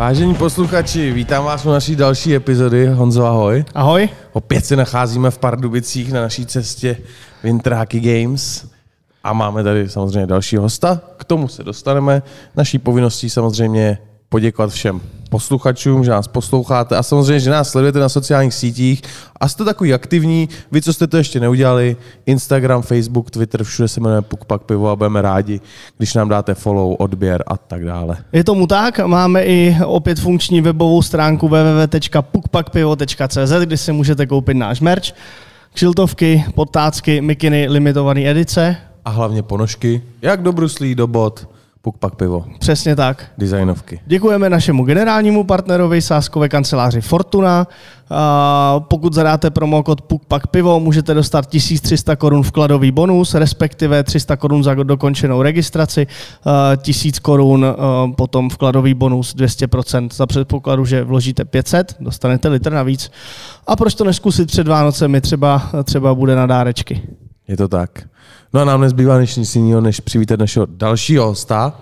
Vážení posluchači, vítám vás u naší další epizody. Honzo, ahoj. Ahoj. Opět se nacházíme v Pardubicích na naší cestě Winter Hockey Games a máme tady samozřejmě další hosta. K tomu se dostaneme. Naší povinností samozřejmě poděkovat všem posluchačům, že nás posloucháte a samozřejmě, že nás sledujete na sociálních sítích a jste takový aktivní. Vy, co jste to ještě neudělali, Instagram, Facebook, Twitter, všude se jmenuje Pukpak Pivo a budeme rádi, když nám dáte follow, odběr a tak dále. Je tomu tak, máme i opět funkční webovou stránku www.pukpakpivo.cz, kde si můžete koupit náš merch, kšiltovky, potácky, mikiny, limitované edice. A hlavně ponožky, jak do bruslí, do bot, Pukpak Pivo, Přesně tak. designovky. Děkujeme našemu generálnímu partnerovi sáskové kanceláři Fortuna. A pokud zadáte promokód PUKPAK pivo, můžete dostat 1300 korun vkladový bonus, respektive 300 korun za dokončenou registraci, a 1000 korun potom vkladový bonus 200% za předpokladu, že vložíte 500, dostanete litr navíc. A proč to neskusit před Vánocemi, třeba, třeba bude na dárečky. Je to tak. No a nám nezbývá než nic jiného, než přivítat našeho dalšího hosta.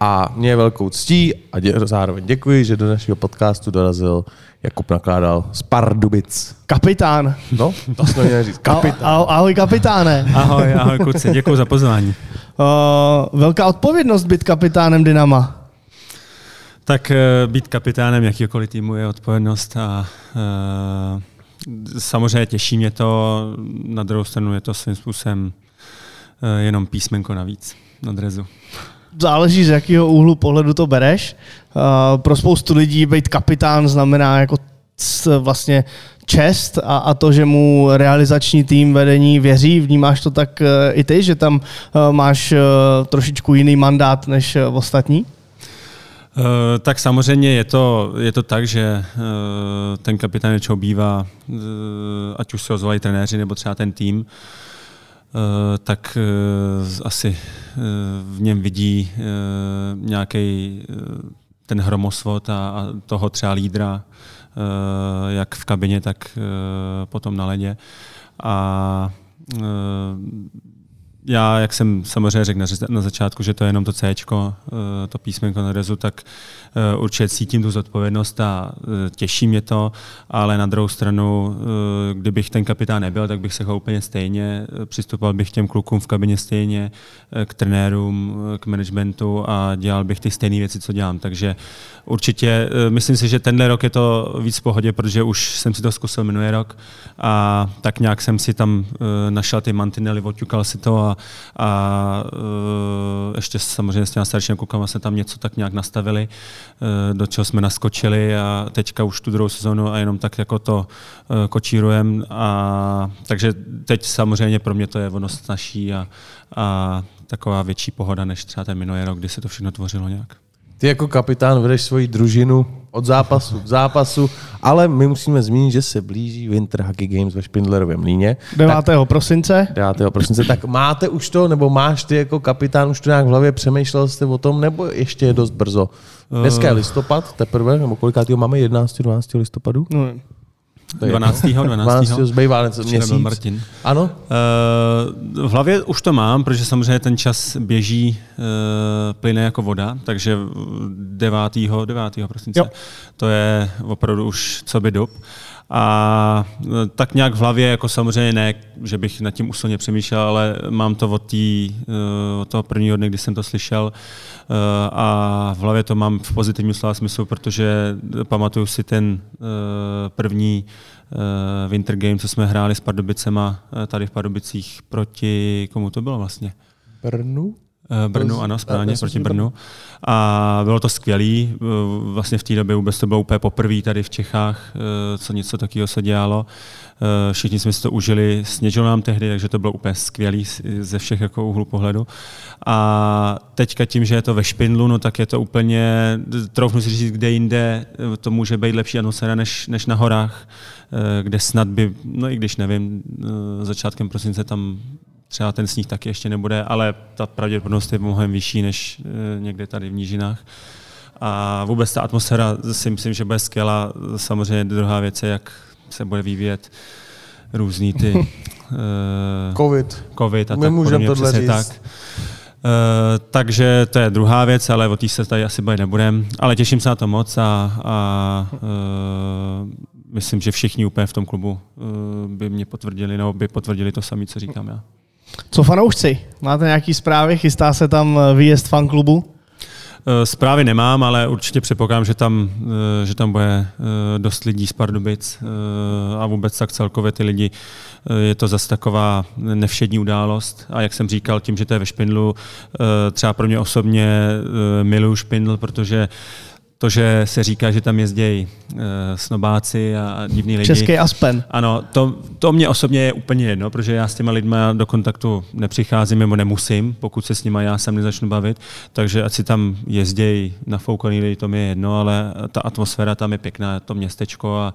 A mě je velkou ctí a dě, zároveň děkuji, že do našeho podcastu dorazil Jakub Nakládal z Pardubic. Kapitán. No, to jsme měli říct. Kapitán. Ahoj, ahoj kapitáne. Ahoj, ahoj kluci, děkuji za pozvání. Uh, velká odpovědnost být kapitánem Dynama. Tak eh, být kapitánem jakýkoliv týmu je odpovědnost a uh, samozřejmě těší mě to, na druhou stranu je to svým způsobem uh, jenom písmenko navíc na drezu. záleží z jakého úhlu pohledu to bereš. Uh, pro spoustu lidí být kapitán znamená jako vlastně čest a, a to, že mu realizační tým vedení věří. Vnímáš to tak uh, i ty, že tam máš trošičku jiný mandát než ostatní? Uh, tak samozřejmě je to, je to tak, že uh, ten kapitán většinou bývá, uh, ať už se ozvolají trenéři nebo třeba ten tým, tak asi v něm vidí nějaký ten hromosvod a, a toho třeba lídra, jak v kabině, tak potom na ledě. A já, jak jsem samozřejmě řekl na, začátku, že to je jenom to C, to písmenko na rezu, tak určitě cítím tu zodpovědnost a těší mě to, ale na druhou stranu, kdybych ten kapitán nebyl, tak bych se ho úplně stejně, přistupoval bych k těm klukům v kabině stejně, k trenérům, k managementu a dělal bych ty stejné věci, co dělám. Takže určitě myslím si, že tenhle rok je to víc v pohodě, protože už jsem si to zkusil minulý rok a tak nějak jsem si tam našel ty mantinely, oťukal si to a a uh, ještě samozřejmě s těma staršími klukama jsme tam něco tak nějak nastavili, uh, do čeho jsme naskočili a teďka už tu druhou sezónu a jenom tak jako to uh, kočírujem. A, takže teď samozřejmě pro mě to je ono snažší a, a taková větší pohoda než třeba ten minulý rok, kdy se to všechno tvořilo nějak. Ty jako kapitán vedeš svoji družinu od zápasu k zápasu, ale my musíme zmínit, že se blíží Winter Hockey Games ve Špindlerovém mlíně. 9. Tak, prosince. 9. prosince. Tak máte už to, nebo máš ty jako kapitán už to nějak v hlavě, přemýšlel jste o tom, nebo ještě je dost brzo? Dneska je listopad teprve, nebo kolikátýho máme? 11. 12. listopadu? No, to 12. 12. 12. zbývá měsíc. Martin. Ano? Uh, v hlavě už to mám, protože samozřejmě ten čas běží, uh, plyne jako voda, takže 9. 9. prosince. Jo. To je opravdu už co by dub. A tak nějak v hlavě, jako samozřejmě ne, že bych nad tím úsilně přemýšlel, ale mám to od, tý, od toho prvního dne, kdy jsem to slyšel a v hlavě to mám v pozitivním slova smyslu, protože pamatuju si ten první Winter Game, co jsme hráli s Pardubicema tady v Pardubicích proti, komu to bylo vlastně? Brnu? Brnu, ano, správně, proti Brnu. A bylo to skvělé. Vlastně v té době vůbec to bylo úplně poprvé tady v Čechách, co něco takového se dělalo. Všichni jsme si to užili, sněžilo nám tehdy, takže to bylo úplně skvělé ze všech jako úhlu pohledu. A teďka tím, že je to ve Špindlu, no tak je to úplně, troufnu si říct, kde jinde to může být lepší atmosféra než, než na horách, kde snad by, no i když nevím, začátkem prosince tam třeba ten sníh taky ještě nebude, ale ta pravděpodobnost je mnohem vyšší než někde tady v nížinách. A vůbec ta atmosféra si myslím, že bude skvělá. Samozřejmě druhá věc je, jak se bude vyvíjet různý ty... COVID. COVID a My tak můžeme tohle říct. tak. takže to je druhá věc, ale o té se tady asi bavit nebudem. Ale těším se na to moc a, a uh, myslím, že všichni úplně v tom klubu uh, by mě potvrdili, nebo by potvrdili to samé, co říkám já. Co fanoušci? Máte nějaký zprávy? Chystá se tam výjezd fanklubu? Eh, zprávy nemám, ale určitě předpokládám, že tam, eh, že tam bude eh, dost lidí z Pardubic a vůbec tak celkově ty lidi. Je to zase taková nevšední událost a jak jsem říkal, tím, že to je ve Špindlu, třeba pro mě osobně miluju Špindl, protože to, že se říká, že tam jezdí uh, snobáci a divní lidi. Český Aspen. Ano, to, to mě osobně je úplně jedno, protože já s těma lidmi do kontaktu nepřicházím nebo nemusím, pokud se s nimi já sám nezačnu bavit. Takže ať si tam jezdí na foukaný lidi, to mi je jedno, ale ta atmosféra tam je pěkná, to městečko a,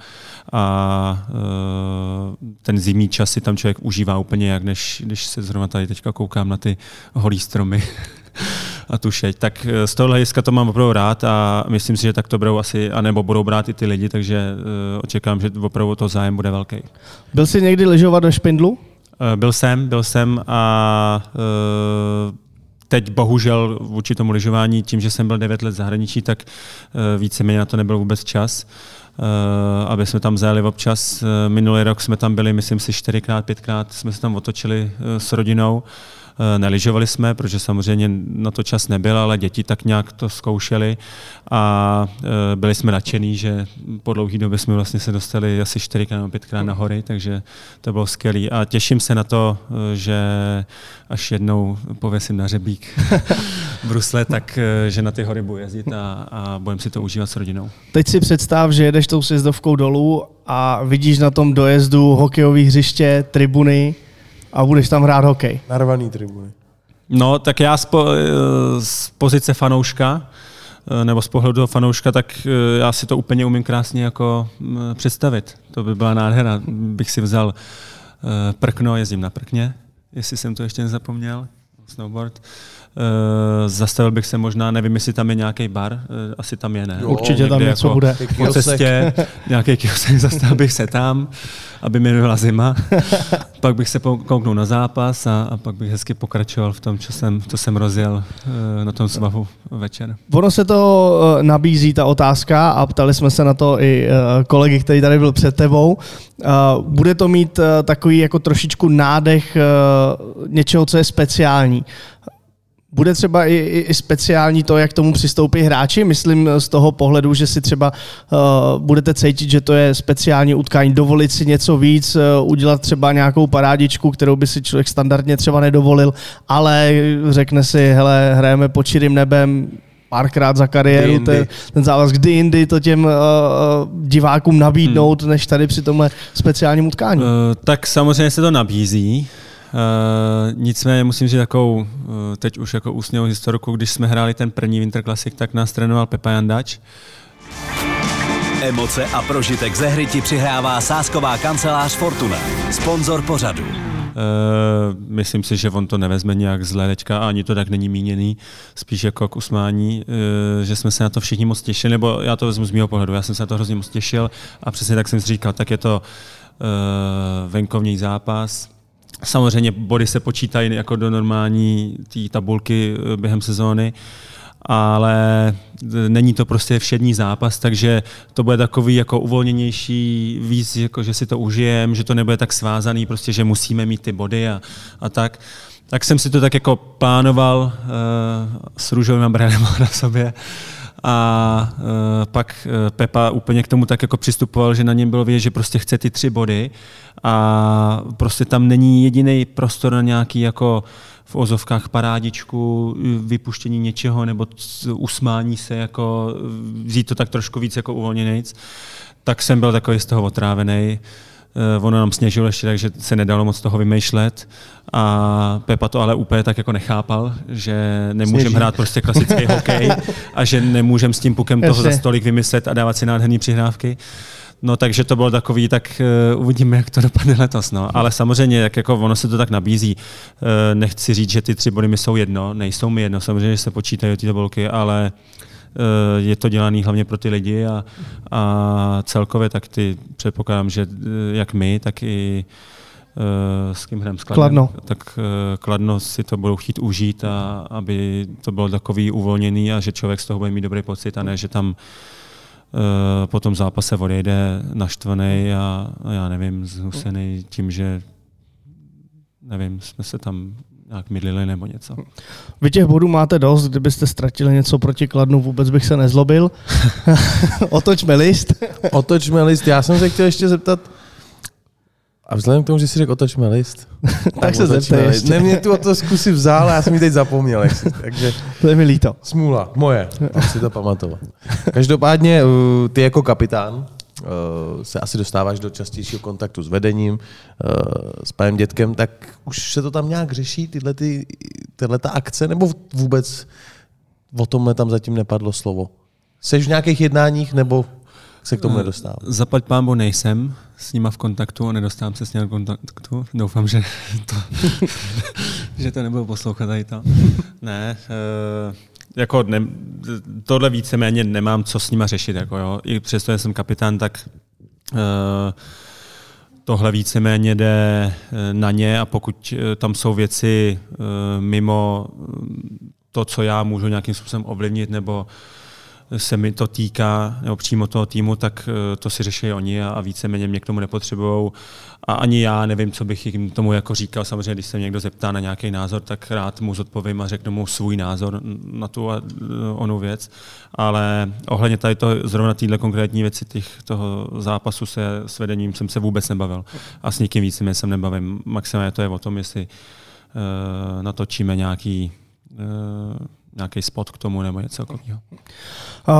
a uh, ten zimní čas si tam člověk užívá úplně jak, než když se zrovna tady teďka koukám na ty holý stromy. a tu šeť. Tak eh, z toho hlediska to mám opravdu rád a myslím si, že tak to budou asi, anebo budou brát i ty lidi, takže uh, očekávám, že opravdu to zájem bude velký. Byl jsi někdy lyžovat do Špindlu? Uh, byl jsem, byl jsem a teď bohužel vůči tomu lyžování, tím, že jsem byl 9 let zahraničí, tak víceméně na to nebyl vůbec čas. Uh, aby jsme tam zajeli občas. Minulý rok jsme tam byli, myslím si, čtyřikrát, pětkrát jsme se tam otočili uh, s rodinou. Uh, Eh, neližovali jsme, protože samozřejmě na to čas nebyl, ale děti tak nějak to zkoušeli a eh, byli jsme nadšení, že po dlouhé době jsme vlastně se dostali asi čtyřikrát nebo pětkrát na hory, takže to bylo skvělé. A těším se na to, eh, že až jednou pověsím na řebík v Brusle, tak že na ty hory budu jezdit a, a budeme si to užívat s rodinou. Teď si představ, že jedeš tou sjezdovkou dolů a vidíš na tom dojezdu hokejové hřiště, tribuny, a budeš tam hrát hokej. Narvaný tribuny. No, tak já z, po, z pozice fanouška, eh, nebo z pohledu fanouška, tak eh, já si to úplně umím krásně jako představit. To by byla nádhera. Bych si vzal eh, prkno, jezdím na prkně, jestli jsem to ještě nezapomněl, snowboard. Uh, zastavil bych se možná, nevím, jestli tam je nějaký bar, uh, asi tam je, ne? Jo, Určitě tam něco jako bude. Po cestě, nějaký kiosek, zastavil bych se tam, aby mi nebyla zima. pak bych se kouknul na zápas a, a pak bych hezky pokračoval v tom, co jsem, co jsem rozjel uh, na tom svahu večer. Ono se to uh, nabízí, ta otázka, a ptali jsme se na to i uh, kolegy, který tady byl před tebou. Uh, bude to mít uh, takový jako trošičku nádech uh, něčeho, co je speciální. Bude třeba i, i, i speciální to, jak tomu přistoupí hráči? Myslím z toho pohledu, že si třeba uh, budete cítit, že to je speciální utkání, dovolit si něco víc, uh, udělat třeba nějakou parádičku, kterou by si člověk standardně třeba nedovolil, ale řekne si, hele, hrajeme pod čirým nebem, párkrát za kariéru, ten, ten závaz, kdy jindy to těm uh, divákům nabídnout, hmm. než tady při tomhle speciálním utkání. Uh, tak samozřejmě se to nabízí. Uh, nicméně musím říct takovou, uh, teď už jako úsměvou historiku, když jsme hráli ten první Winter Classic, tak nás trénoval Pepa Jandač. Emoce a prožitek ze hry ti přihrává sásková kancelář Fortuna, sponzor pořadu. Uh, myslím si, že on to nevezme nějak zle teďka a ani to tak není míněný, spíš jako k usmání, uh, že jsme se na to všichni moc těšili, nebo já to vezmu z mého pohledu, já jsem se na to hrozně moc těšil a přesně tak jsem si říkal, tak je to uh, venkovní zápas, Samozřejmě body se počítají jako do normální té tabulky eh, během sezóny, ale eh, není to prostě všední zápas, takže to bude takový jako uvolněnější, víc, jako že si to užijem, že to nebude tak svázaný, prostě, že musíme mít ty body a, a tak. Tak jsem si to tak jako plánoval uh, s růžovým ambrenem na sobě. A uh, pak uh, Pepa úplně k tomu tak jako přistupoval, že na něm bylo vidět, že prostě chce ty tři body a prostě tam není jediný prostor na nějaký jako v ozovkách parádičku, vypuštění něčeho nebo usmání se, jako vzít to tak trošku víc jako uvolněnejc, tak jsem byl takový z toho otrávený. Ono nám sněžilo ještě, takže se nedalo moc toho vymýšlet. A Pepa to ale úplně tak jako nechápal, že nemůžeme hrát prostě klasický hokej a že nemůžeme s tím pukem toho za stolik vymyslet a dávat si nádherné přihrávky. No takže to bylo takový, tak uh, uvidíme, jak to dopadne letos. No. Ale samozřejmě, jak jako ono se to tak nabízí, uh, nechci říct, že ty tři body mi jsou jedno, nejsou mi jedno, samozřejmě, že se počítají ty tabulky, ale uh, je to dělané hlavně pro ty lidi a, a celkově tak ty předpokládám, že jak my, tak i s kým hrem s Kladnem, Kladno. tak Kladno si to budou chtít užít a aby to bylo takový uvolněný a že člověk z toho bude mít dobrý pocit a ne, že tam po tom zápase odejde naštvaný a, a já nevím, zhusený tím, že nevím, jsme se tam nějak mydlili nebo něco. Vy těch bodů máte dost, kdybyste ztratili něco proti Kladnu, vůbec bych se nezlobil. Otočme list. Otočme list. Já jsem se chtěl ještě zeptat, a vzhledem k tomu, že jsi řekl otočme list, tak se zeptej ještě. Ne, mě tu otázku si vzal já jsem ji teď zapomněl. Takže to je mi líto. Smůla, moje, mám si to pamatovat. Každopádně ty jako kapitán Eh, se asi dostáváš do častějšího kontaktu s vedením, eh, s panem dětkem, tak už se to tam nějak řeší, tyhle, ty, tyhle ta akce, nebo vůbec o tomhle tam zatím nepadlo slovo? Jsi v nějakých jednáních, nebo se k tomu eh, nedostává? Zaplať pámbu nejsem s nima v kontaktu a nedostávám se s nimi v kontaktu. Doufám, že to, že to nebudu poslouchat tady to. Ne, jako ne, tohle víceméně nemám co s nima řešit. Jako jo. I přesto, že jsem kapitán, tak uh, tohle víceméně jde eh, na ně a pokud eh, tam jsou věci mimo to, co já můžu nějakým způsobem ovlivnit nebo se mi to týká, nebo přímo toho týmu, tak eh, to si řeší oni a, a víceméně mě k tomu nepotřebují. A ani já nevím, co bych jim tomu jako říkal. Samozřejmě, když se někdo zeptá na nějaký názor, tak rád mu zodpovím a řeknu mu svůj názor na tu a eh, onu věc. Ale ohledně tady to, zrovna téhle konkrétní věci těch, toho zápasu se s vedením jsem se vůbec nebavil. A s nikým víc jsem nebavím. Maximálně to je o tom, jestli uh, natočíme nějaký uh, nějaký spot k tomu nebo něco takového.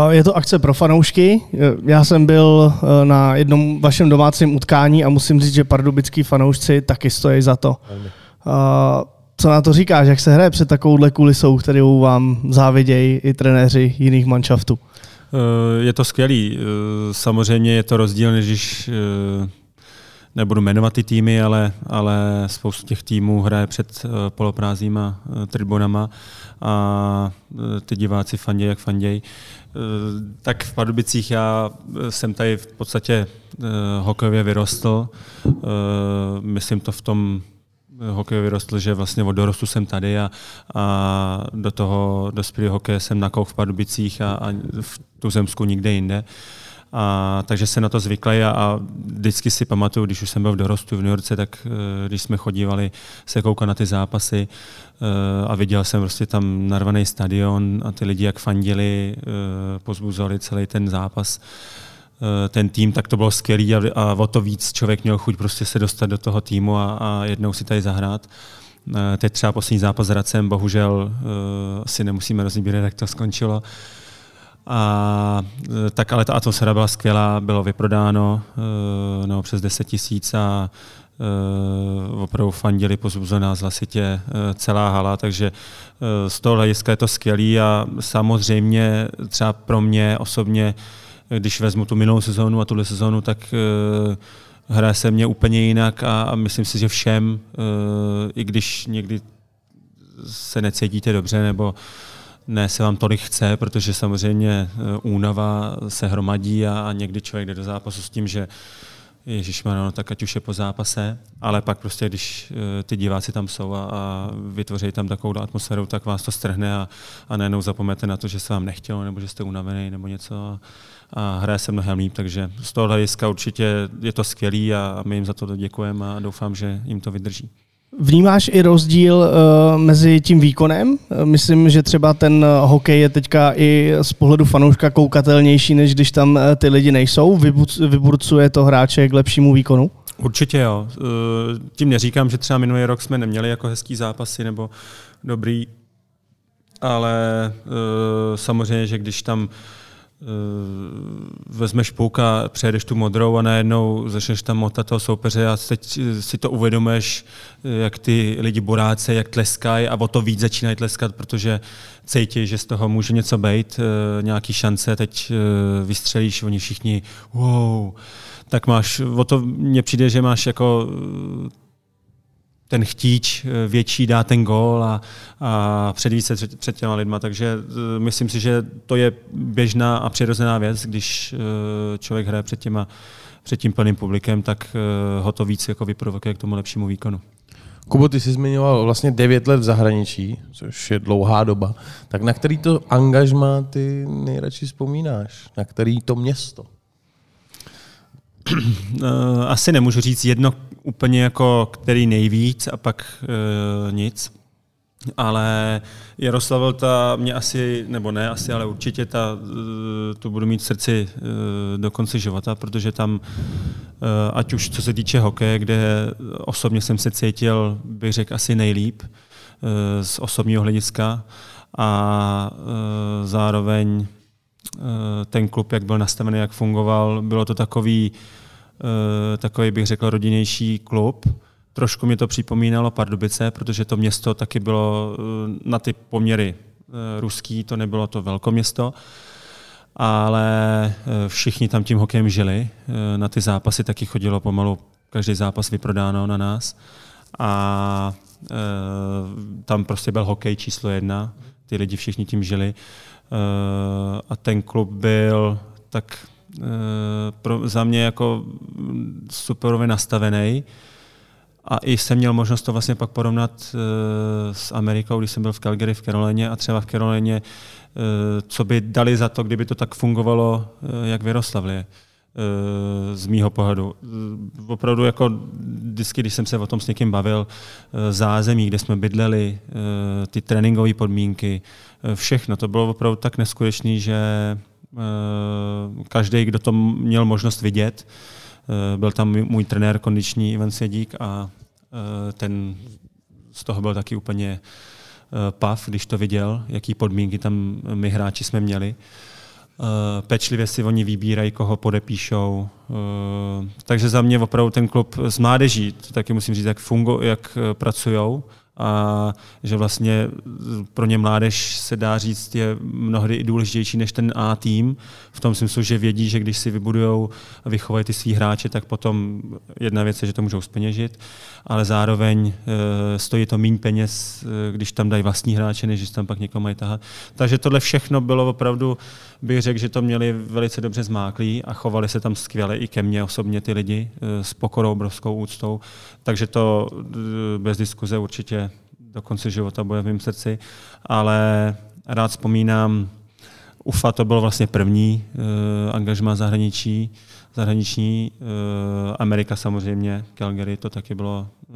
Je to akce pro fanoušky. Já jsem byl e, na jednom vašem domácím utkání a musím říct, že pardubický fanoušci taky stojí za to. Co na to říkáš, jak se hraje před takovouhle kulisou, kterou vám závidějí i trenéři jiných manšaftů? E, je to skvělý. E, samozřejmě je to rozdíl, než když nebudu jmenovat ty týmy, ale, ale spoustu těch týmů hraje před poloprázdnýma tribunama a e, ty diváci fandějí, jak fandějí. Tak v Pardubicích já jsem tady v podstatě hokejově vyrostl. Myslím to v tom hokej vyrostl, že vlastně od dorostu jsem tady a, a do toho dospělého hokeje jsem nakouk v Pardubicích a, a v Tuzemsku nikde jinde. A, takže se na to zvykli a, a vždycky si pamatuju, když už jsem byl v dorostu v New Yorkce, tak když jsme chodívali se koukat na ty zápasy, Eh, a viděl jsem prostě tam narvaný stadion a ty lidi, jak fandili, eh, pozbuzovali celý ten zápas eh, ten tým, tak to bylo skvělé a, a o to víc člověk měl chuť prostě se dostat do toho týmu a, a jednou si tady zahrát. Teď třeba poslední zápas s Racem, bohužel asi nemusíme rozbírat, jak to skončilo. A, tak ale ta atmosféra byla skvělá, bylo vyprodáno no, přes 10 tisíc a uh, opravdu fandili, pozbuzo nás hlasitě uh, celá hala, takže uh, z toho hlediska je to skvělý a samozřejmě třeba pro mě osobně, když vezmu tu minulou sezónu a tuhle sezónu, tak uh, hraje se mě úplně jinak a, a myslím si, že všem, uh, i když někdy se necítíte dobře nebo ne se vám tolik chce, protože samozřejmě únava se hromadí a, někdy člověk jde do zápasu s tím, že Ježíš no, tak ať už je po zápase, ale pak prostě, když uh, ty diváci tam jsou a, a vytvoří tam takovou atmosféru, tak vás to strhne a, a najednou zapomenete na to, že se vám nechtělo, nebo že jste unavený, nebo něco a, a hraje se mnohem líp, takže z toho hlediska určitě je to skvělý a my jim za to děkujeme a doufám, že jim to vydrží. Vnímáš i rozdíl uh, mezi tím výkonem? Myslím, že třeba ten hokej je teďka i z pohledu fanouška koukatelnější, než když tam ty lidi nejsou. Vyburcuje to hráče k lepšímu výkonu? Určitě jo. Tím neříkám, že třeba minulý rok jsme neměli jako hezký zápasy nebo dobrý, ale samozřejmě, že když tam Eh, vezmeš puk a přejedeš tu modrou a najednou začneš tam motat toho soupeře a teď si to uvědomeš, jak ty lidi boráce, jak tleskají a o to víc začínají tleskat, protože cítí, že z toho může něco být, eh, nějaký šance, teď eh, vystřelíš, oni všichni wow, tak máš, o to mně přijde, že máš jako ten chtíč eh, větší dá ten gól a, a předvíc se před těma lidma. Takže uh, myslím si, že to je běžná a přirozená věc, když uh, člověk hraje před těma před tím plným publikem, tak ho to víc jako vyprovokuje k tomu lepšímu výkonu. Kubo, ty jsi zmiňoval vlastně 9 let v zahraničí, což je dlouhá doba. Tak na který to angažma ty nejradši vzpomínáš? Na který to město? Asi nemůžu říct jedno úplně jako který nejvíc a pak uh, nic. Ale Jaroslav ta mě asi, nebo ne asi, ale určitě ta, eh, tu budu mít v srdci do konce života, protože tam, ať už co se týče hokeje, kde osobně jsem se cítil, bych řekl, asi nejlíp z osobního hlediska a zároveň ten klub, jak byl nastavený, jak fungoval, bylo to takový, takový bych řekl rodinnější klub. Trošku mi to připomínalo Pardubice, protože to město taky bylo eh, na ty poměry eh, ruský, to nebylo to velkoměsto, ale všichni tam tím hokejem žili. Na ty zápasy taky chodilo pomalu každý zápas vyprodáno na nás. A tam prostě byl hokej číslo jedna, ty lidi všichni tím žili. A ten klub byl tak Eh, pro, za mě jako superově nastavený. A i jsem měl možnost to vlastně pak porovnat uh, s Amerikou, když jsem byl v Calgary v Carolině a třeba v Carolině, uh, co by dali za to, kdyby to tak fungovalo, jak v Jaroslavě z mýho pohledu. Opravdu jako vždycky, když jsem se o tom s někým bavil, zázemí, kde jsme bydleli, ty tréninkové podmínky, všechno, to bylo opravdu tak neskutečný, že Eh, každý, kdo to měl možnost vidět. Eh, byl tam můj trenér kondiční Ivan Sedík a eh, ten z toho byl taky úplně pav, když to viděl, jaký podmínky tam my hráči jsme měli. Pečlivě si oni vybírají, koho podepíšou. Takže za mě opravdu ten klub z mládeží, to taky musím říct, jak, fungo, jak pracují a že vlastně pro ně mládež se dá říct je mnohdy i důležitější než ten A tým, v tom smyslu, že vědí, že když si vybudují a vychovají ty svý hráče, tak potom jedna věc je, že to můžou speněžit, ale zároveň e, stojí to méně peněz, e, když tam dají vlastní hráče, než když tam pak někoho mají tahat. Takže tohle všechno bylo opravdu, bych řekl, že to měli velice dobře zmáklí a chovali se tam skvěle i ke mně osobně ty lidi e, s pokorou, obrovskou úctou. Takže to bez diskuze určitě do konce života bude v mém srdci, ale rád vzpomínám, UFA to bylo vlastně první uh, angažma zahraničí, zahraniční, uh, Amerika samozřejmě, Calgary, to taky bylo uh,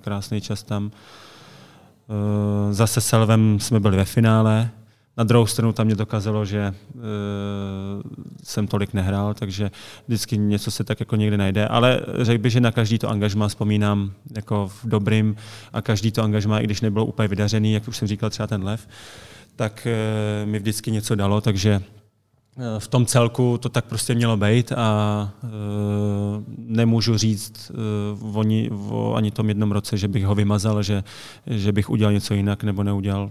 krásný čas tam. Uh, zase s Selvem jsme byli ve finále, na druhou stranu tam mě dokázalo, že uh, jsem tolik nehrál, takže vždycky něco se tak jako někde najde. Ale řekl bych, že na každý to angažma vzpomínám jako v dobrým a každý to angažma, i když nebylo úplně vydařený, jak už jsem říkal, třeba ten lev, tak uh, mi vždycky něco dalo, takže uh, v tom celku to tak prostě mělo být a uh, nemůžu říct uh, o, o ani tom jednom roce, že bych ho vymazal, že, že bych udělal něco jinak nebo neudělal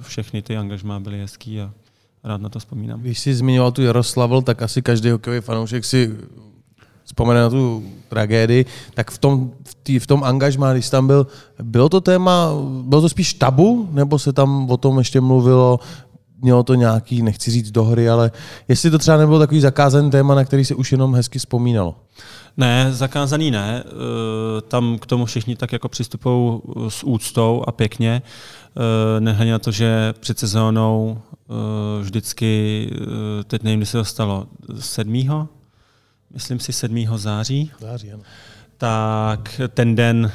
všechny ty angažmá byly hezký a rád na to vzpomínám. Když jsi zmiňoval tu Jaroslavl, tak asi každý hokejový fanoušek si vzpomene na tu tragédii, tak v tom, v, tý, v tom angažmá, když tam byl, bylo to téma, bylo to spíš tabu, nebo se tam o tom ještě mluvilo, mělo to nějaký, nechci říct do hry, ale jestli to třeba nebylo takový zakázaný téma, na který se už jenom hezky vzpomínalo. Ne, zakázaný ne. Eh, tam k tomu všichni tak jako přistupují s úctou a pěkně. Eh, nehledě na to, že před sezónou eh, vždycky, teď nevím, kdy se to stalo, 7. Myslím si 7. září. Září, ano. Tak ten den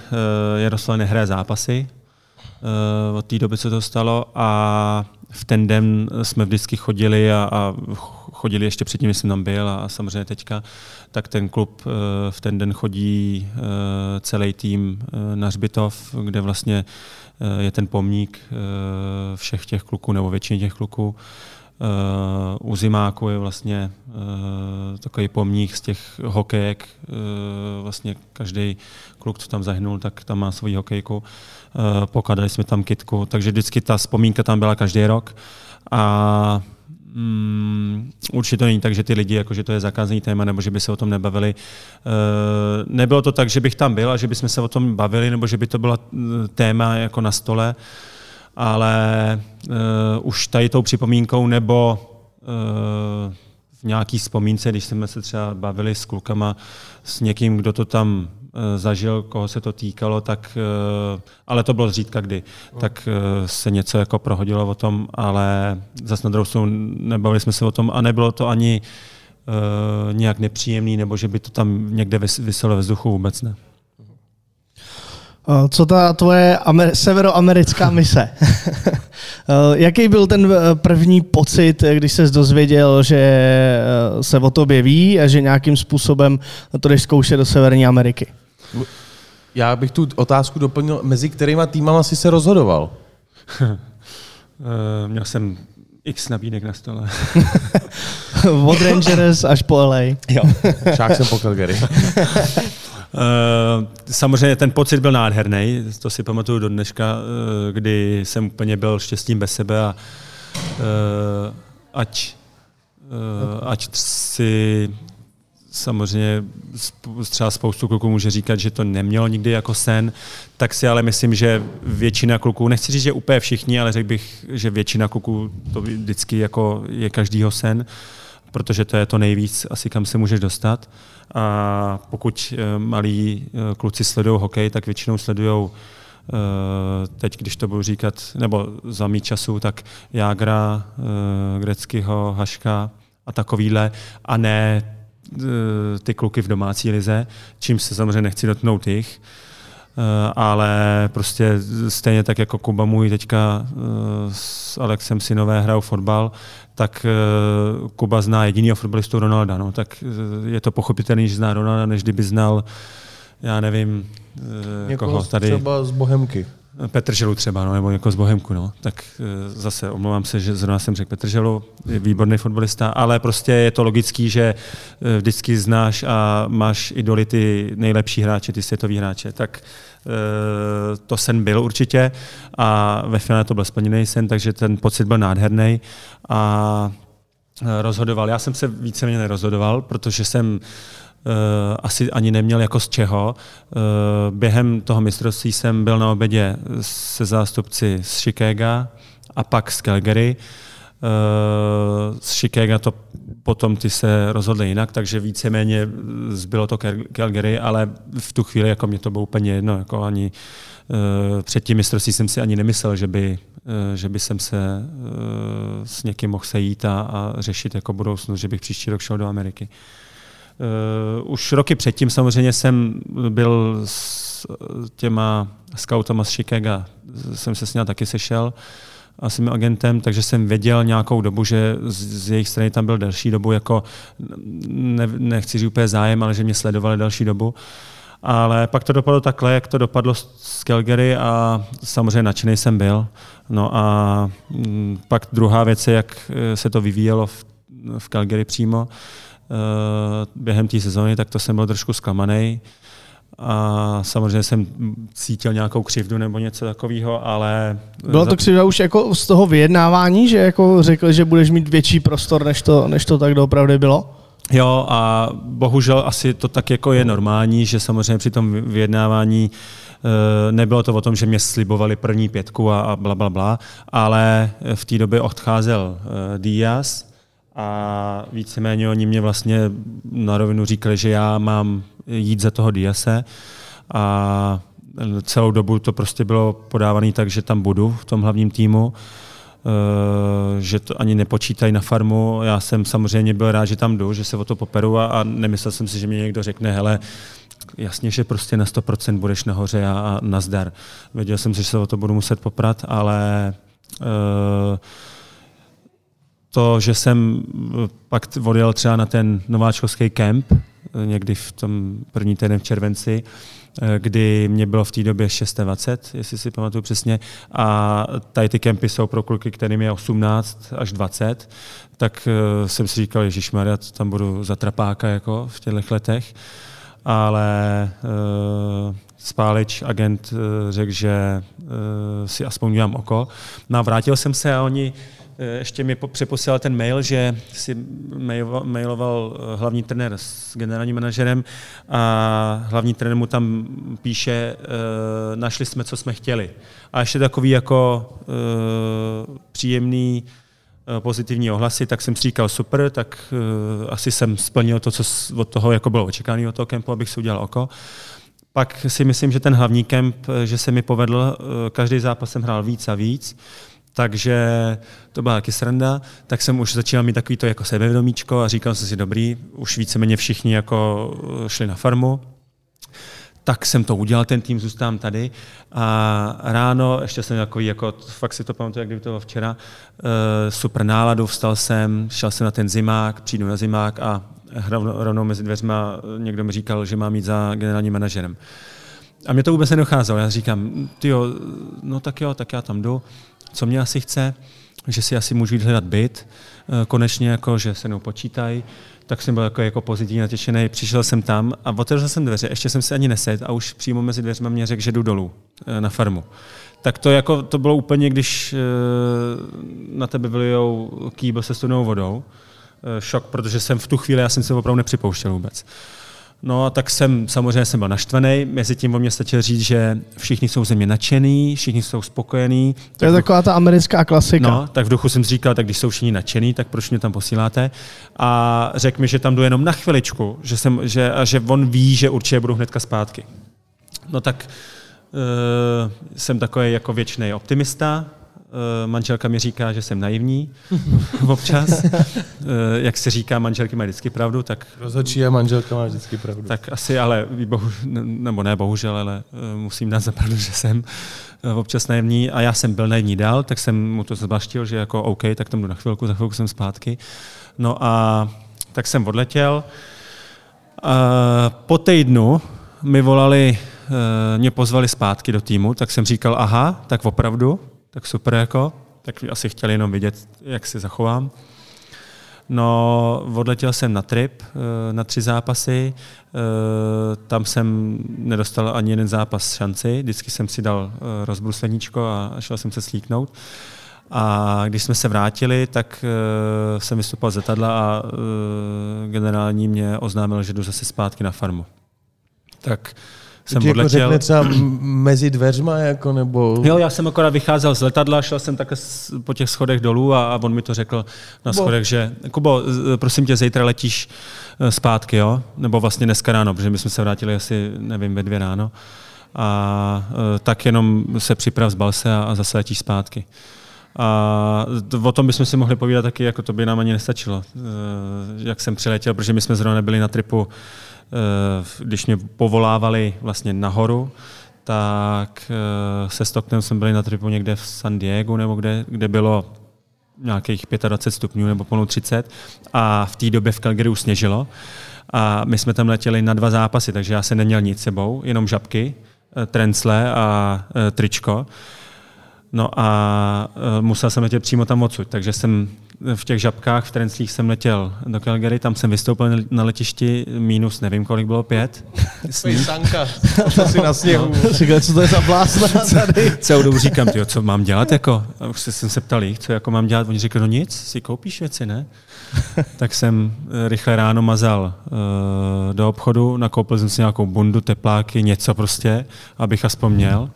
Jaroslav nehraje zápasy. Od té doby se to stalo a v ten den jsme vždycky chodili a, a chodili ještě předtím, jsem tam byl a, a samozřejmě teďka, tak ten klub v ten den chodí celý tým na Řbitov, kde vlastně je ten pomník uh, všech těch kluků nebo většině těch kluků. Uh, u Zimáku je vlastně takový pomník z těch hokejek. Vlastně každý kluk, co tam zahynul, tak tam má svoji hokejku. Pokladali jsme tam kitku, takže vždycky ta vzpomínka tam byla každý rok. A Mm, určitě to není tak, že ty lidi, jako že to je zakázaný téma, nebo že by se o tom nebavili. Uh, nebylo to tak, že bych tam byl a že bychom se o tom bavili, nebo že by to bylo téma jako na stole. Ale uh, už tady tou připomínkou nebo uh, v nějaký vzpomínce, když jsme se třeba bavili s klukama, s někým, kdo to tam eh, zažil, koho se to týkalo, tak, eh, ale to bylo zřídka kdy, tak eh, se něco jako prohodilo o tom, ale zase na druhou stranu nebavili jsme se o tom a nebylo to ani nějak nepříjemný, nebo že by to tam někde vyselo ve vzduchu vůbec ne. Co ta tvoje amer- severoamerická mise? Jaký byl ten první pocit, když se dozvěděl, že se o tobě ví a že nějakým způsobem to jdeš zkoušet do Severní Ameriky? Já bych tu otázku doplnil, mezi kterýma týmama jsi se rozhodoval? Měl jsem x nabídek na stole. Od Rangers až po LA. Jo. Šák jsem po Calgary. Uh, samozřejmě ten pocit byl nádherný, to si pamatuju do dneška, uh, kdy jsem úplně byl štěstím bez sebe a ať, ať si samozřejmě třeba spoustu kluků může říkat, že to nemělo nikdy jako sen, tak si ale myslím, že většina kluků, nechci říct, že úplně všichni, ale řekl bych, že většina kluků to vždycky jako je každýho sen, protože to je to nejvíc asi, kam se můžeš dostat. A pokud eh, malí eh, kluci sledují hokej, tak většinou sledují eh, teď, když to budu říkat, nebo za mý času, tak Jágra, Greckého, Haška a takovýhle, a ne ty kluky v domácí lize, čím se samozřejmě nechci dotknout jich. Ale prostě stejně tak jako Kuba můj teďka s Alexem Synové hrajou fotbal, tak Kuba zná jedinýho fotbalistu Ronalda. No, tak je to pochopitelný, že zná Ronalda, než kdyby znal, já nevím, uh, koho tady. třeba z Bohemky. Petr Želu třeba, no, nebo jako z Bohemku. No. Tak zase omlouvám se, že zrovna jsem řekl Petr Želu, je výborný fotbalista, ale prostě je to logický, že vždycky znáš a máš idoly ty nejlepší hráče, ty světoví hráče. Tak Eh, to sen byl určitě a ve finále to byl splněný sen, takže ten pocit byl nádherný a eh, rozhodoval. Já jsem se víceméně nerozhodoval, protože jsem uh, asi ani neměl jako z čeho. Uh, během toho mistrovství jsem byl na obědě se zástupci z Chicaga a pak z Calgary. Uh, z Chicago to potom ty se rozhodli jinak, takže víceméně zbylo to Calgary, ale v tu chvíli jako mě to bylo úplně jedno. Jako ani, před tím mistrovství jsem si ani nemyslel, že by, že by jsem se s někým mohl sejít a, a řešit jako budoucnost, že bych příští rok šel do Ameriky. Uh, už roky předtím samozřejmě jsem byl s těma scoutama z Chicago, jsem se s ním taky sešel. A s mým agentem, takže jsem věděl nějakou dobu, že z, z jejich strany tam byl delší dobu, jako ne, nechci říct úplně zájem, ale že mě sledovali další dobu. Ale pak to dopadlo takhle, jak to dopadlo z Calgary a samozřejmě nadšený jsem byl. No a mm, pak druhá věc je, jak eh, se to vyvíjelo v, v Calgary přímo během té sezóny, tak to jsem byl trošku zklamaný a samozřejmě jsem cítil nějakou křivdu nebo něco takového, ale... Byla to křivda už jako z toho vyjednávání, že jako řekl, že budeš mít větší prostor, než to, než to tak doopravdy bylo? Jo, a bohužel asi to tak jako je normální, že samozřejmě při tom vyjednávání eh, nebylo to o tom, že mě slibovali první pětku a, a bla, bla, bla, ale v té době odcházel eh, Díaz, a víceméně oni mě vlastně na rovinu říkali, že já mám jít za toho Diase a celou dobu to prostě bylo podávané tak, že tam budu v tom hlavním týmu, eh, že to ani nepočítají na farmu. Já jsem samozřejmě byl rád, že tam jdu, že se o to poperu a, a nemyslel jsem si, že mi někdo řekne, hele, jasně, že prostě na 100% budeš nahoře a, a nazdar. Věděl jsem si, že se o to budu muset poprat, ale uh, to, že jsem eh, pak odjel třeba na ten nováčkovský kemp, eh, někdy v tom první týden v červenci, eh, kdy mě bylo v té době 26, jestli si pamatuju přesně, a tady ty kempy jsou pro kluky, kterým je 18 až 20, tak jsem si říkal, Ježíš Maria, tam budu za trapáka jako v těchto letech, ale uh, Spálič, agent, uh, řekl, že uh, si aspoň udělám oko. No a vrátil jsem se a oni ještě mi přeposílal ten mail, že si mailoval eh, hlavní trenér s generálním manažerem a hlavní trenér mu tam píše, eh, našli jsme, co jsme chtěli. A ještě takový jako příjemný eh, pozitivní ohlasy, tak jsem si říkal super, tak asi jsem splnil to, co od toho jako bylo očekávané od toho kempu, abych si udělal oko. Pak si myslím, že ten hlavní kemp, že se mi povedl, každý zápas jsem hrál víc a víc, takže to byla taky sranda, tak jsem už začínal mít takový to jako sebevědomíčko a říkal jsem si, dobrý, už víceméně všichni jako šli na farmu, tak jsem to udělal, ten tým zůstám tady. A ráno, ještě jsem takový, jako, fakt si to pamatuju, jak kdyby to bylo včera, uh, super náladu, vstal jsem, šel jsem na ten zimák, přijdu na zimák a rovnou mezi dveřma někdo mi říkal, že mám jít za generálním manažerem. A mě to vůbec nedocházelo. Já říkám, ty jo, no tak jo, tak já tam jdu. Co mě asi chce, že si asi můžu jít hledat byt, eh, konečně jako, že se mnou počítají tak jsem byl jako, jako pozitivně natěšený. Přišel jsem tam a otevřel jsem dveře, ještě jsem se ani nesed a už přímo mezi dveřmi mě řekl, že jdu dolů eh, na farmu. Tak to, jako, to bylo úplně, když eh, na tebe vylijou kýbl se studenou vodou. Šok, protože jsem v tu chvíli, já jsem se opravdu nepřipouštěl vůbec. No a tak jsem, samozřejmě jsem byl naštvaný, mezi tím o mě stačil říct, že všichni jsou ze mě nadšený, všichni jsou spokojení. To je duchu, taková ta americká klasika. No, tak v duchu jsem říkal, tak když jsou všichni nadšený, tak proč mě tam posíláte? A řekl mi, že tam jdu jenom na chviličku, že, jsem, že, a že on ví, že určitě budu hnedka zpátky. No tak uh, jsem takový jako věčný optimista, manželka mi říká, že jsem naivní občas. Eh, jak se říká, manželky mají vždycky pravdu, tak... Rozhodčí a manželka má vždycky pravdu. Tak asi, ale bohu, nebo ne bohužel, ale eh, musím dát za pravdu, že jsem občas naivní a já jsem byl naivní dál, tak jsem mu to zbaštil, že jako OK, tak tam jdu na chvilku, za chvilku jsem zpátky. No a tak jsem odletěl. Po týdnu mi volali, mě pozvali zpátky do týmu, tak jsem říkal, aha, tak opravdu, tak super jako, tak asi chtěli jenom vidět, jak se zachovám. No, odletěl jsem na trip eh, na tři zápasy, eh, tam jsem nedostal ani jeden zápas šanci, vždycky jsem si dal eh, rozbrusleníčko a šel jsem se slíknout. A když jsme se vrátili, tak jsem vystupoval z letadla a generální mě oznámil, že jdu zase zpátky na farmu. Tak jsem Ti jako řekne třeba mezi dveřma, jako, nebo... Jo, já jsem akorát vycházel z letadla, šel jsem také po těch schodech dolů a, a on mi to řekl na schodech, že Kubo, prosím tě, zítra letíš eh, zpátky, jo? Nebo vlastně dneska ráno, protože my jsme se vrátili asi, nevím, ve dvě ráno. A eh, tak jenom se připrav, zbal se a, a zase letíš zpátky. A o tom bychom si mohli povídat taky, jako to by nám ani nestačilo, eh, jak jsem přiletěl, protože my jsme zrovna nebyli na tripu když mě povolávali vlastně nahoru, tak eh, se Stocktonem jsme byli na tripu někde v San Diego, nebo kde, kde bylo nějakých 25 stupňů nebo plnou 30 a v té době v Calgary už sněžilo a my jsme tam letěli na dva zápasy, takže já jsem neměl nic sebou, jenom žabky, eh, trencle a tričko. No a musel jsem letět přímo tam odsud, takže jsem v těch žabkách, v trenclích jsem letěl do Calgary, tam jsem vystoupil na letišti minus, nevím kolik bylo, pět. Sanka, si na sněhu. Říkal, co to je za blázna tady? Celou dobu říkám, tyjo, co mám dělat, jako? A už jsem se ptal jich, co jako mám dělat. Oni říkali, no nic, si koupíš věci, ne? tak jsem eh, rychle ráno mazal uh, do obchodu, nakoupil jsem si nějakou bundu, tepláky, něco prostě, abych aspoň měl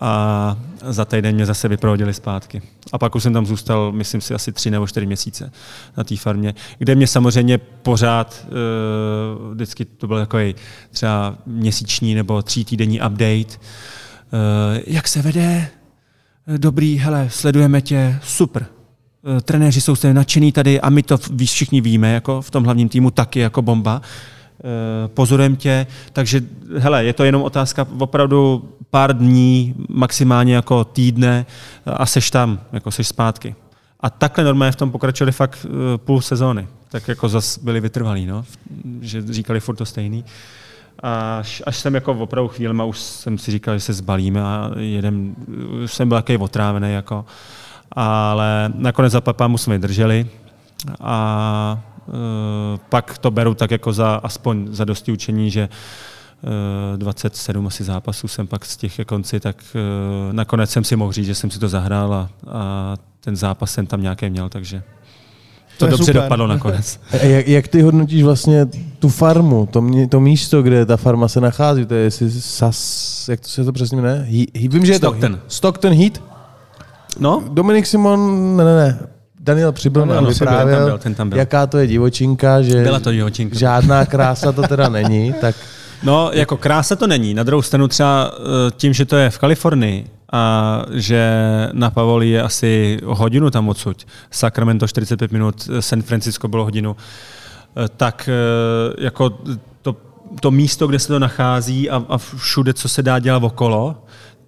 a za týden mě zase vyprovodili zpátky. A pak už jsem tam zůstal, myslím si, asi tři nebo čtyři měsíce na té farmě, kde mě samozřejmě pořád, uh, vždycky to byl takový třeba měsíční nebo tří týdenní update, uh, jak se vede, dobrý, hele, sledujeme tě, super. Uh, trenéři jsou se nadšený tady a my to všichni víme, jako v tom hlavním týmu taky jako bomba. Eh, pozorujeme tě, takže hele, je to jenom otázka opravdu pár dní, maximálně jako týdne a seš tam, jako seš zpátky. A takhle normálně v tom pokračovali fakt eh, půl sezóny. Tak jako zas byli vytrvalí, no? že říkali furt to stejný. Až, až jsem jako opravdu chvílema už jsem si říkal, že se zbalíme a jedem, už jsem byl takový otrávený, jako, ale nakonec za papámu jsme vydrželi a Eh, pak to beru tak jako za aspoň za dosti učení, že 27 eh, asi zápasů jsem pak z těch konci, tak eh, nakonec jsem si mohl říct, že jsem si to zahrál a, a ten zápas jsem tam nějaké měl, takže to, to dobře super. dopadlo nakonec. A jak, jak ty hodnotíš vlastně tu farmu, to, mě, to místo, kde ta farma se nachází, to je jestli SAS, jak to se to přesně jmenuje? Vím, že je Stockton. to Stockton Heat? No? Dominik Simon, ne, ne, ne, Daniel Přibyl nám vyprávěl, ten tam byl, ten tam byl. jaká to je divočinka, že Byla to divočinka. žádná krása to teda není, tak No, jako krása to není. Na druhou stranu třeba eh, tím, že to je v Kalifornii a že na Pavoli je asi hodinu tam odsud, Sacramento 45 minut, San Francisco bylo hodinu, eh, tak eh, jako to, to místo, kde se to nachází a, a všude, co se dá dělat okolo,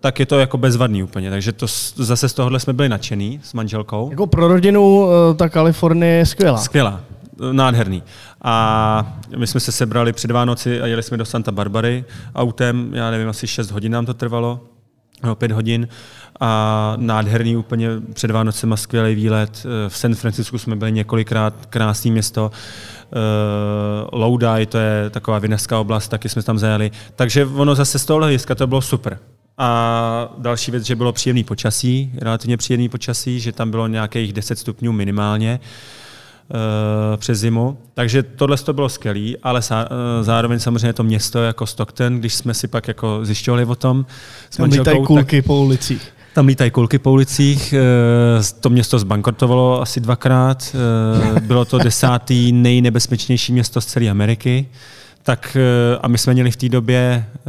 tak je to jako bezvadný úplně. Takže to, zase z tohohle jsme byli nadšený s manželkou. Jako pro rodinu eh, ta Kalifornie je skvělá. Skvělá, nádherný. A my jsme se sebrali před Vánoci a jeli jsme do Santa Barbary autem, já nevím, asi 6 hodin nám to trvalo, no 5 hodin a nádherný úplně před Vánocema skvělý výlet. V San Francisku jsme byli několikrát, krásné město. Uh, Lodi, to je taková vineská oblast, taky jsme tam zajeli. Takže ono zase z tohohle hlediska to bylo super. A další věc, že bylo příjemný počasí, relativně příjemný počasí, že tam bylo nějakých 10 stupňů minimálně eh, přes zimu. Takže tohle to bylo skvělé, ale eh, zároveň samozřejmě to město jako Stockton, když jsme si pak jako zjišťovali o tom Tam lítají manželkou, tak kulky po ulicích. tam lítají kulky po ulicích, eh, to město zbankrotovalo asi dvakrát, bylo to desátý nejnebezpečnější město z celé Ameriky. Tak eh, a my jsme měli v té době eh,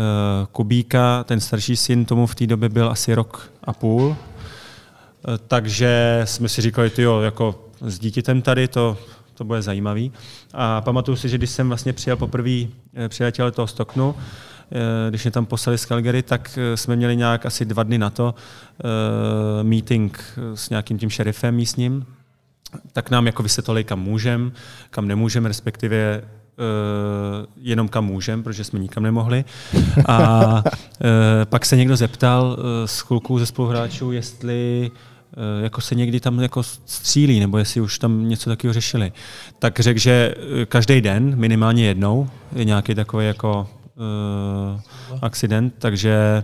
Kubíka, ten starší syn tomu v té době byl asi rok a půl. Eh, Takže jsme si říkali, ty jo, jako s dítětem tady to, to bude zajímavý. A pamatuju si, že když jsem vlastně přijel poprvé, do toho Stocknu, eh, když mě tam poslali z Calgary, tak jsme měli nějak asi dva dny na to meeting s nějakým tím šerifem místním, tak nám jako vysvětlili, kam můžem, kam nemůžem, respektive jenom kam můžem, protože jsme nikam nemohli. A uh, pak se někdo zeptal uh, z kluků ze spoluhráčů, jestli uh, jako se někdy tam jako střílí, nebo jestli už tam něco takového řešili. Tak řekl, že uh, každý den, minimálně jednou, je nějaký takový jako uh, accident, takže Eh,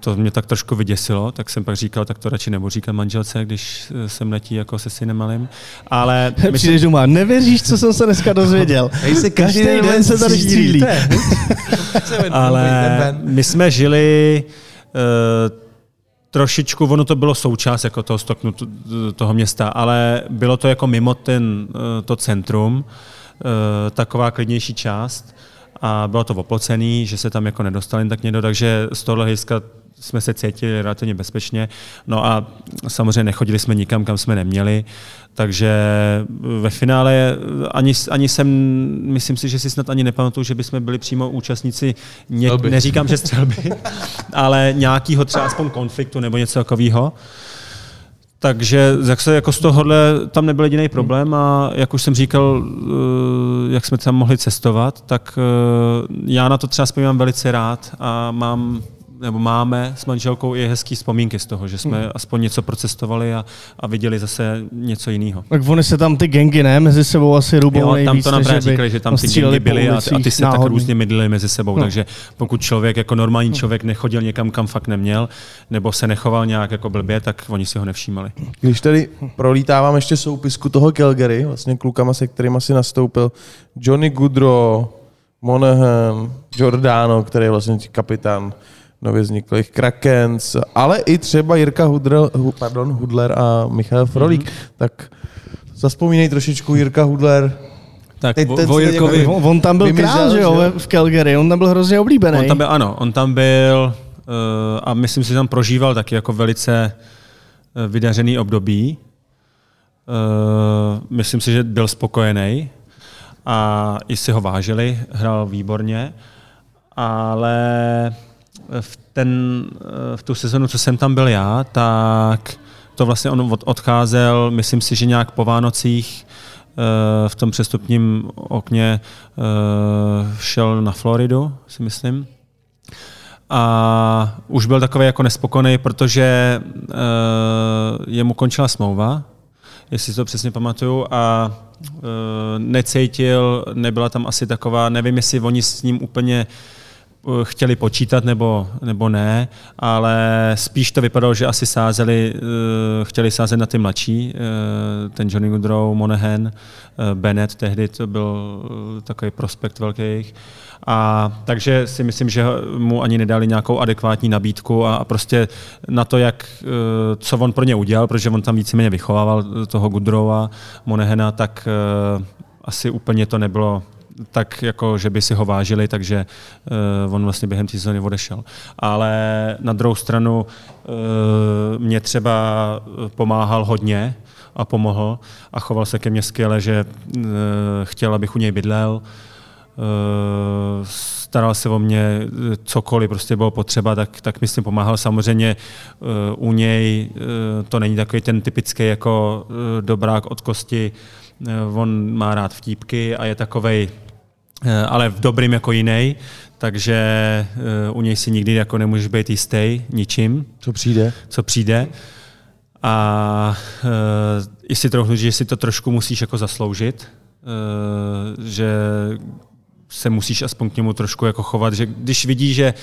to mě tak trošku vyděsilo, tak jsem pak říkal, tak to radši nebudu říkat manželce, když eh, jsem letí jako se synem malým. Ale myslím, Přijdeš doma, nevěříš, co jsem se dneska dozvěděl. Se Každý den se tady střílí. ale my jsme žili uh, trošičku, ono to bylo součást jako toho stoknu toho města, ale bylo to jako mimo ten, eh, to centrum, uh, taková klidnější část a bylo to oplocený, že se tam jako nedostal tak někdo, takže z tohle hlediska jsme se cítili relativně bezpečně. No a samozřejmě nechodili jsme nikam, kam jsme neměli, takže ve finále ani, ani jsem, myslím si, že si snad ani nepamatuju, že bychom byli přímo účastníci, ně, neříkám, že střelby, ale nějakého třeba aspoň konfliktu nebo něco takového. Takže zase jako z tohohle tam nebyl jediný problém a jak už jsem říkal, eh, jak jsme tam mohli cestovat, tak eh, já na to třeba vzpomínám velice rád a mám nebo máme s manželkou i hezký vzpomínky z toho, že jsme aspoň něco procestovali a, a viděli zase něco jiného. Tak oni se tam ty gengy, ne, mezi sebou asi rubou Jo, tam to nám by říkali, že tam ty po byly a, a ty se tak náhodně. různě mydlili mezi sebou, No. takže pokud člověk jako normální člověk nechodil někam, kam fakt neměl, nebo se nechoval nějak jako blbě, tak oni si ho nevšímali. Když tady prolítávám ještě soupisku toho Calgary, vlastně klukama, se kterým asi nastoupil, Johnny Goodrow, Monahan, Giordano, který je vlastně kapitán nově vzniklých Krakens, ale i třeba Jirka Hudrel, hu, pardon, Hudler a Michal Frolík. Mm-hmm. Tak zaspomínej trošičku Jirka Hudler. Tak Teď Vojirkovi- teď jako- On, on tam byl král, že jo, v Calgary, on tam byl hrozně oblíbený. On tam byl, ano, on tam byl uh, a myslím si, že tam prožíval taky jako velice uh, vydařený období. Uh, myslím si, že byl spokojený a i si ho vážili, hrál výborně, ale v, ten, eh, v tu sezonu, co jsem tam byl já, tak to vlastně on od, odcházel, myslím si, že nějak po Vánocích eh, v tom přestupním okně eh, šel na Floridu, si myslím. A už byl takový jako nespokojený, protože uh, jemu končila smlouva, jestli si to přesně pamatuju, a uh, necítil, nebyla tam asi taková, nevím, jestli oni s ním úplně chtěli počítat nebo, nebo ne, ale spíš to vypadalo, že asi sázeli, chtěli sázet na ty mladší, ten Johnny Goodrow, Monahan, Bennett, tehdy to byl takový prospekt velký. A takže si myslím, že mu ani nedali nějakou adekvátní nabídku a, a prostě na to, jak, co on pro ně udělal, protože on tam víceméně vychovával toho Goodrowa, Monehena, tak asi úplně to nebylo tak, jako, že by si ho vážili, takže uh, on vlastně během té sezóny odešel. Ale na druhou stranu uh, mě třeba pomáhal hodně a pomohl a choval se ke mně skvěle, že uh, chtěl, abych u něj bydlel, uh, staral se o mě cokoliv prostě bylo potřeba, tak, tak mi s tím pomáhal. Samozřejmě uh, u něj uh, to není takový ten typický jako dobrák od kosti, on má rád vtípky a je takovej ale v dobrým jako jiný, takže u něj si nikdy jako nemůžeš být jistý ničím. Co přijde? Co přijde. A uh, i si trochu, že si to trošku musíš jako zasloužit, uh, že se musíš aspoň k němu trošku jako chovat, že když vidíš, že,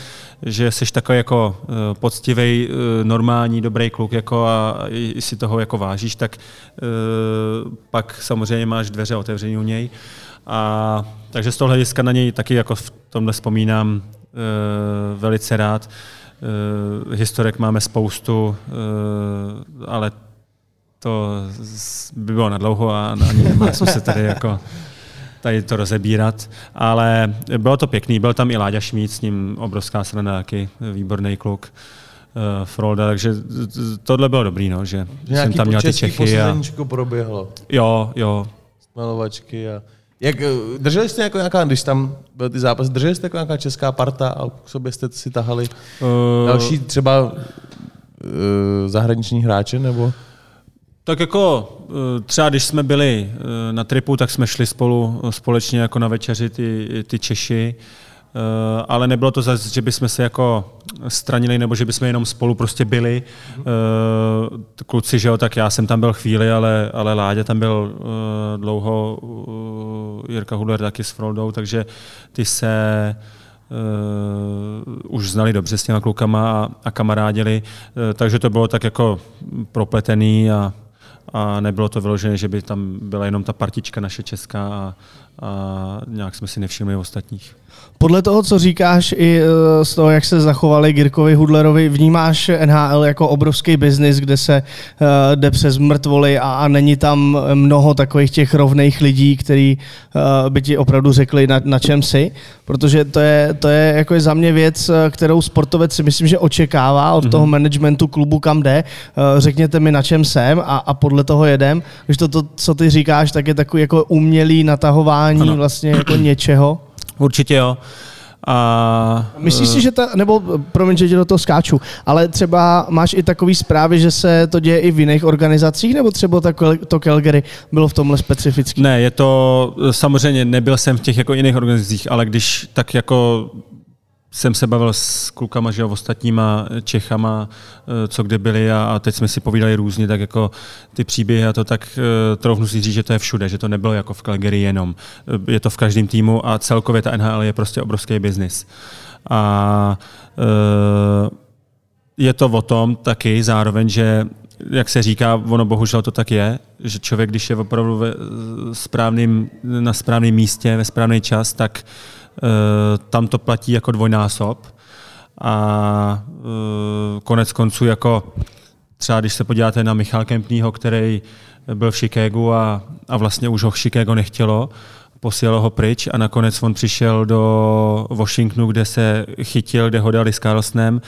že jsi takový jako uh, poctivý, uh, normální, dobrý kluk jako a si toho jako vážíš, tak uh, pak samozřejmě máš dveře otevřené u něj. A takže z toho hlediska na něj taky jako v tomhle vzpomínám velice rád. Historek máme spoustu, ale to by bylo na dlouho a ani nemá se tady jako tady to rozebírat, ale bylo to pěkný, byl tam i Láďa Šmíd, s ním obrovská strana, jaký výborný kluk. Uh, Frolda, takže tohle bylo dobrý, no, že Nějaký jsem tam měl ty Čechy. A... proběhlo. Jo, jo. Malovačky a... Jak, eh, drželi jste jako nějaká, když tam byl ty zápasy, drželi jste jako nějaká česká parta a k sobě jste si tahali uh, další třeba uh, zahraniční hráče, nebo? Tak jako třeba když jsme byli na tripu, tak jsme šli spolu společně jako na večeři ty, ty Češi. Eh, ale nebylo to zase, že bychom se jako stranili, nebo že bychom jenom spolu prostě byli. Kluci, že jo, tak já jsem tam byl chvíli, ale, ale Láďa tam byl uh, dlouho, uh, Jirka Hudler taky s Froldou, takže ty se uh, už znali dobře s těma klukama a, a kamarádili, uh, takže to bylo tak jako propletený a, a nebylo to vyložené, že by tam byla jenom ta partička naše česká a, a nějak jsme si nevšimli ostatních. Podle toho, co říkáš, i e, z toho, jak se zachovali Girkovi Hudlerovi, vnímáš NHL jako obrovský biznis, kde se uh, jde přes mrtvoly a, a není tam mnoho takových těch rovných lidí, kteří uh, by ti opravdu řekli, na, na čem jsi, protože to je, to je jako za mě věc, kterou sportovec si myslím, že očekává od mm-hmm. toho managementu klubu, kam jde. Uh, řekněte mi, na čem jsem a, a podle toho jedem. Když to, to, co ty říkáš, tak je takový jako umělý natahování ano. vlastně jako něčeho. Určitě jo. A, Myslíš si, že ta, nebo promiň, že do toho skáču, ale třeba máš i takový zprávy, že se to děje i v jiných organizacích, nebo třeba to Calgary bylo v tomhle specifický? Ne, je to, samozřejmě nebyl jsem v těch jako jiných organizacích, ale když tak jako jsem se bavil s klukama, že jo, ostatníma Čechama, eh, co kde byli a, a teď jsme si povídali různě, tak jako ty příběhy a to tak uh, trochu si říct, že to je všude, že to nebylo jako v Calgary jenom. Eh, je to v každém týmu a celkově ta NHL je prostě obrovský biznis. A je to o tom taky zároveň, že jak se říká, ono bohužel to tak je, že člověk, když je opravdu ve správným, na správném místě, ve správný čas, tak uh, Eh, tam to platí jako dvojnásob. A eh, konec konců jako třeba když se podíváte na Michal Kempnýho, který byl v Chicagu a, a vlastně už ho Chicago nechtělo, posílalo ho pryč a nakonec on přišel do Washingtonu, kde se chytil, kde ho dali s Carlsonem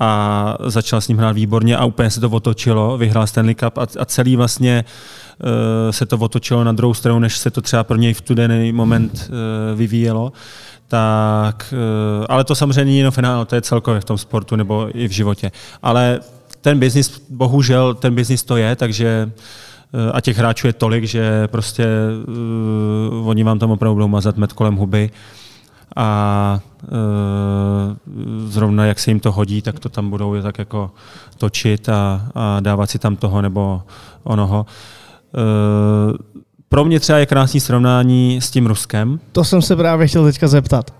a začal s ním hrát výborně a úplně se to otočilo, vyhrál Stanley Cup a, a celý vlastně se to otočilo na druhou stranu, než se to třeba pro něj v tu daný moment uh, vyvíjelo tak, eh, ale to samozřejmě není jenom finál, to je celkově v tom sportu nebo i v životě. Ale ten biznis, bohužel ten biznis to je, takže eh, a těch hráčů je tolik, že prostě uh, oni vám tam opravdu budou mazat med kolem huby a uh, zrovna jak se jim to hodí, tak to tam budou tak jako točit a, a dávat si tam toho nebo onoho. Uh, pro mě třeba je krásný srovnání s tím Ruskem. To jsem se právě chtěl teďka zeptat.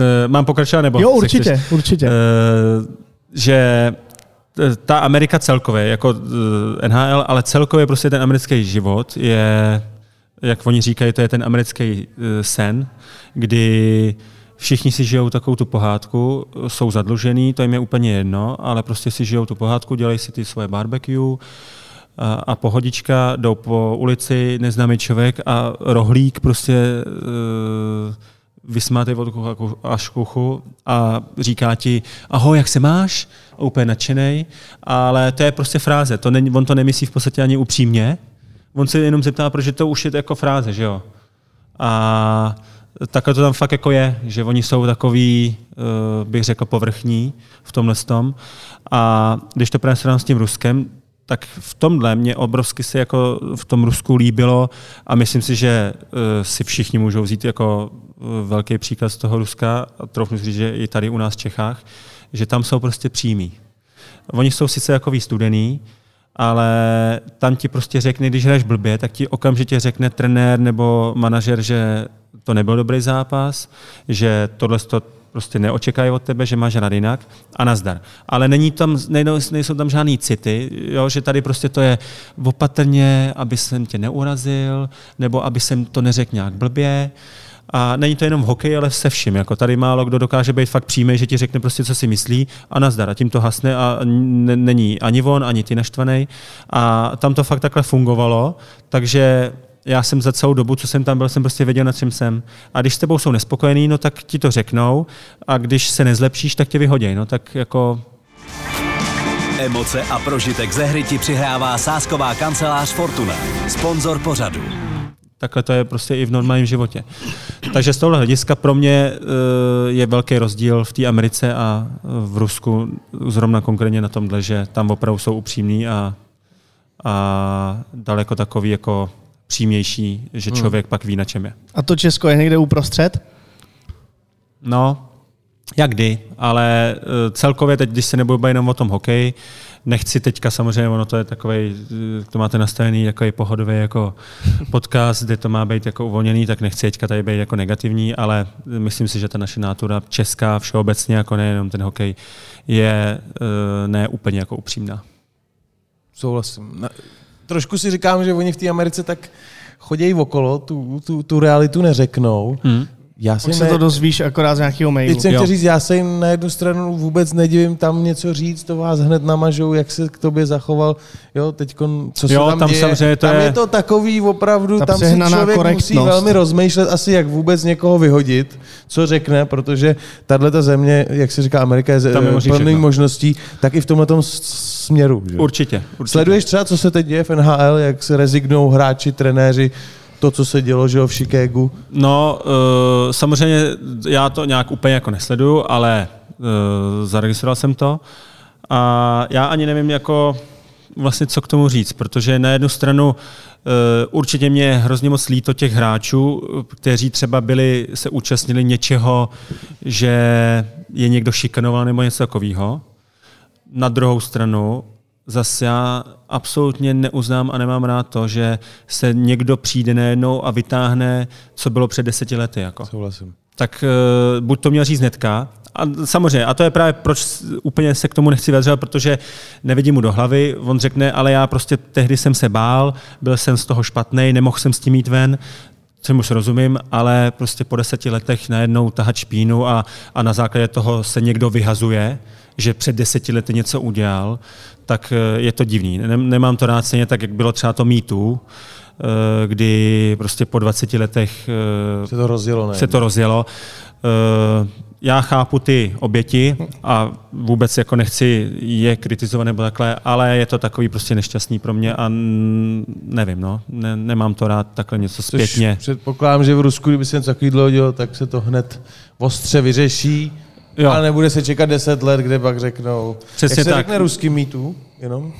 Eh, mám pokračovat nebo? Jo, určitě, chceš- určitě. Eh, že eh, ta Amerika celkově, jako eh, NHL, ale celkově prostě ten americký život je, jak oni říkají, to je ten americký eh, sen, kdy všichni si žijou takovou tu pohádku, jsou zadlužený, to jim je úplně jedno, ale prostě si žijou tu pohádku, dělají si ty svoje barbecue a, a pohodička, jdou po ulici, neznámý člověk a rohlík prostě uh, vysmátej od kuchu až kuchu a říká ti, ahoj, jak se máš? A úplně nadšenej, ale to je prostě fráze, to není, on to nemyslí v podstatě ani upřímně, on se jenom zeptá, protože to už je jako fráze, že jo? A takhle to tam fakt jako je, že oni jsou takový, eh, bych řekl, povrchní v tomhle tom. A když to právě s tím Ruskem, tak v tomhle mě obrovsky se jako v tom Rusku líbilo a myslím si, že eh, si všichni můžou vzít jako eh, velký příklad z toho Ruska a si říct, že i tady u nás v Čechách, že tam jsou prostě přímí. Oni jsou sice jako studený, ale tam ti prostě řekne, když hraješ blbě, tak ti okamžitě řekne trenér nebo manažer, že to nebyl dobrý zápas, že tohle to prostě neočekají od tebe, že máš hrát jinak a nazdar. Ale není tam, nejsou, nejsou tam žádný city, jo, že tady prostě to je opatrně, aby jsem tě neurazil, nebo aby jsem to neřekl nějak blbě. A není to jenom v hokeji, ale se vším. Jako tady málo kdo dokáže být fakt přímý, že ti řekne prostě, co si myslí a nazdar. A tím to hasne a n- není ani on, ani ty naštvaný. A tam to fakt takhle fungovalo, takže já jsem za celou dobu, co jsem tam byl, jsem prostě věděl, na čem jsem. A když s tebou jsou nespokojení, no tak ti to řeknou. A když se nezlepšíš, tak tě vyhodí. No tak jako Emoce a prožitek ze hry ti přihrává sásková kancelář Fortuna. Sponzor pořadu. Takhle to je prostě i v normálním životě. Takže z tohle hlediska pro mě eh, je velký rozdíl v té Americe a v Rusku, zrovna konkrétně na tomhle, že tam opravdu jsou upřímní a, a daleko takový jako přímější, že člověk pak ví, na čem je. A to Česko je někde uprostřed? No, jak kdy, ale eh, celkově teď, když se nebudu bavit jenom o tom hokeji, nechci teďka samozřejmě, ono to je takový, to máte nastavený jako pohodový jako podcast, kde to má být jako uvolněný, tak nechci teďka tady být jako negativní, ale myslím si, že ta naše nátura česká všeobecně, jako nejenom ten hokej, je eh, ne úplně jako upřímná. Souhlasím. Trošku si říkám, že oni v té Americe tak chodějí okolo, tu, tu, tu realitu neřeknou. Hmm. Já Pak se to dozvíš akorát z nějakého mailu. Teď jsem chtěl říct, já se jim na jednu stranu vůbec nedivím tam něco říct, to vás hned namažou, jak se k tobě zachoval, jo, teď co se Jo, tam, tam děje. samozřejmě to tam je... je- to takový opravdu, Ta tam si člověk musí korektnost. velmi rozmýšlet asi, jak vůbec někoho vyhodit, co řekne, protože tahle ta země, jak se říká, Amerika je plný možností, tak i v tomhle směru. Že? Určitě, určitě. Sleduješ třeba, co se teď děje v NHL, jak se rezignou hráči, trenéři, to, co se dělo že jo, v Chicagu. No, uh, samozřejmě já to nějak úplně jako nesleduju, ale uh, zaregistroval jsem to. A já ani nevím, jako vlastně co k tomu říct, protože na jednu stranu uh, určitě mě hrozně moc líto těch hráčů, kteří třeba byli, se účastnili něčeho, že je někdo šikanoval nebo něco takového. Na druhou stranu, zase já absolutně neuznám a nemám rád to, že se někdo přijde najednou a vytáhne, co bylo před deseti lety. Jako. Souhlasím. Tak uh, buď to měl říct hnedka, a samozřejmě, a to je právě proč úplně se k tomu nechci vyjadřovat, protože nevidím mu do hlavy, on řekne, ale já prostě tehdy jsem se bál, byl jsem z toho špatný, nemohl jsem s tím jít ven, čemu už rozumím, ale prostě po deseti letech najednou tahat špínu a, a na základě toho se někdo vyhazuje, že před deseti lety něco udělal, tak eh, je to divný. Nem- Nemám to rád stejně tak, jak bylo třeba to mýtu, kdy prostě po 20 letech eh, Se to rozjelo, ne? se to rozjelo. Eh, Já chápu ty oběti a vůbec jako nechci je kritizovat nebo takhle, ale je to takový prostě nešťastný pro mě a nevím, no, ne, nemám to rád takhle něco zpětně. Což předpokládám, že v Rusku, kdyby se něco takového dělo, tak se to hned ostře vyřeší. Jo. Ale nebude se čekat 10 let, kde pak řeknou. Přesně jak se tak. řekne ruský mýtu, jenom?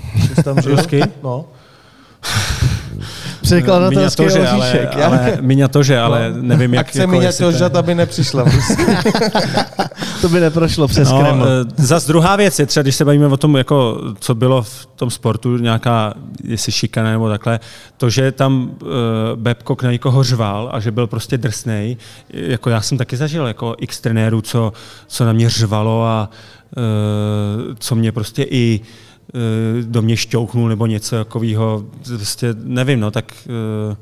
Tam? Rusky? No. Překladatelský Miniatuře, ale, ale, miniatuře, ale nevím, jak Akce jako, jestli to aby nepřišla. To by neprošlo přes no, Kreml. Eh, zas druhá věc je třeba, když se bavíme o tom, jako, co bylo v tom sportu, nějaká, jestli šikana nebo takhle, to, že tam uh, Babcock na někoho řval a že byl prostě drsnej, jako já jsem taky zažil jako x trenérů, co, co na mě řvalo a uh, co mě prostě i uh, do mě šťouchnul nebo něco takového, prostě nevím, no, tak uh,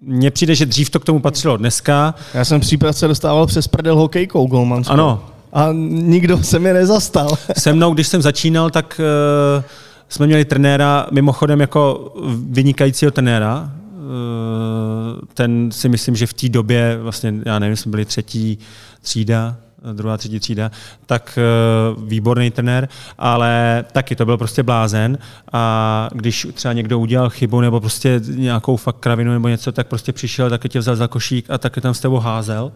mně přijde, že dřív to k tomu patřilo. Dneska... Já jsem případ se dostával přes prdel hokejkou golmanskou. Ano. A nikdo se mě nezastal. Se mnou, když jsem začínal, tak uh, jsme měli trenéra, mimochodem jako vynikajícího trenéra. Uh, ten si myslím, že v té době, vlastně, já nevím, jsme byli třetí třída, druhá, třetí třída, tak uh, výborný trenér, ale taky to byl prostě blázen a když třeba někdo udělal chybu nebo prostě nějakou fakt kravinu nebo něco, tak prostě přišel, taky tě vzal za košík a taky tam s tebou házel.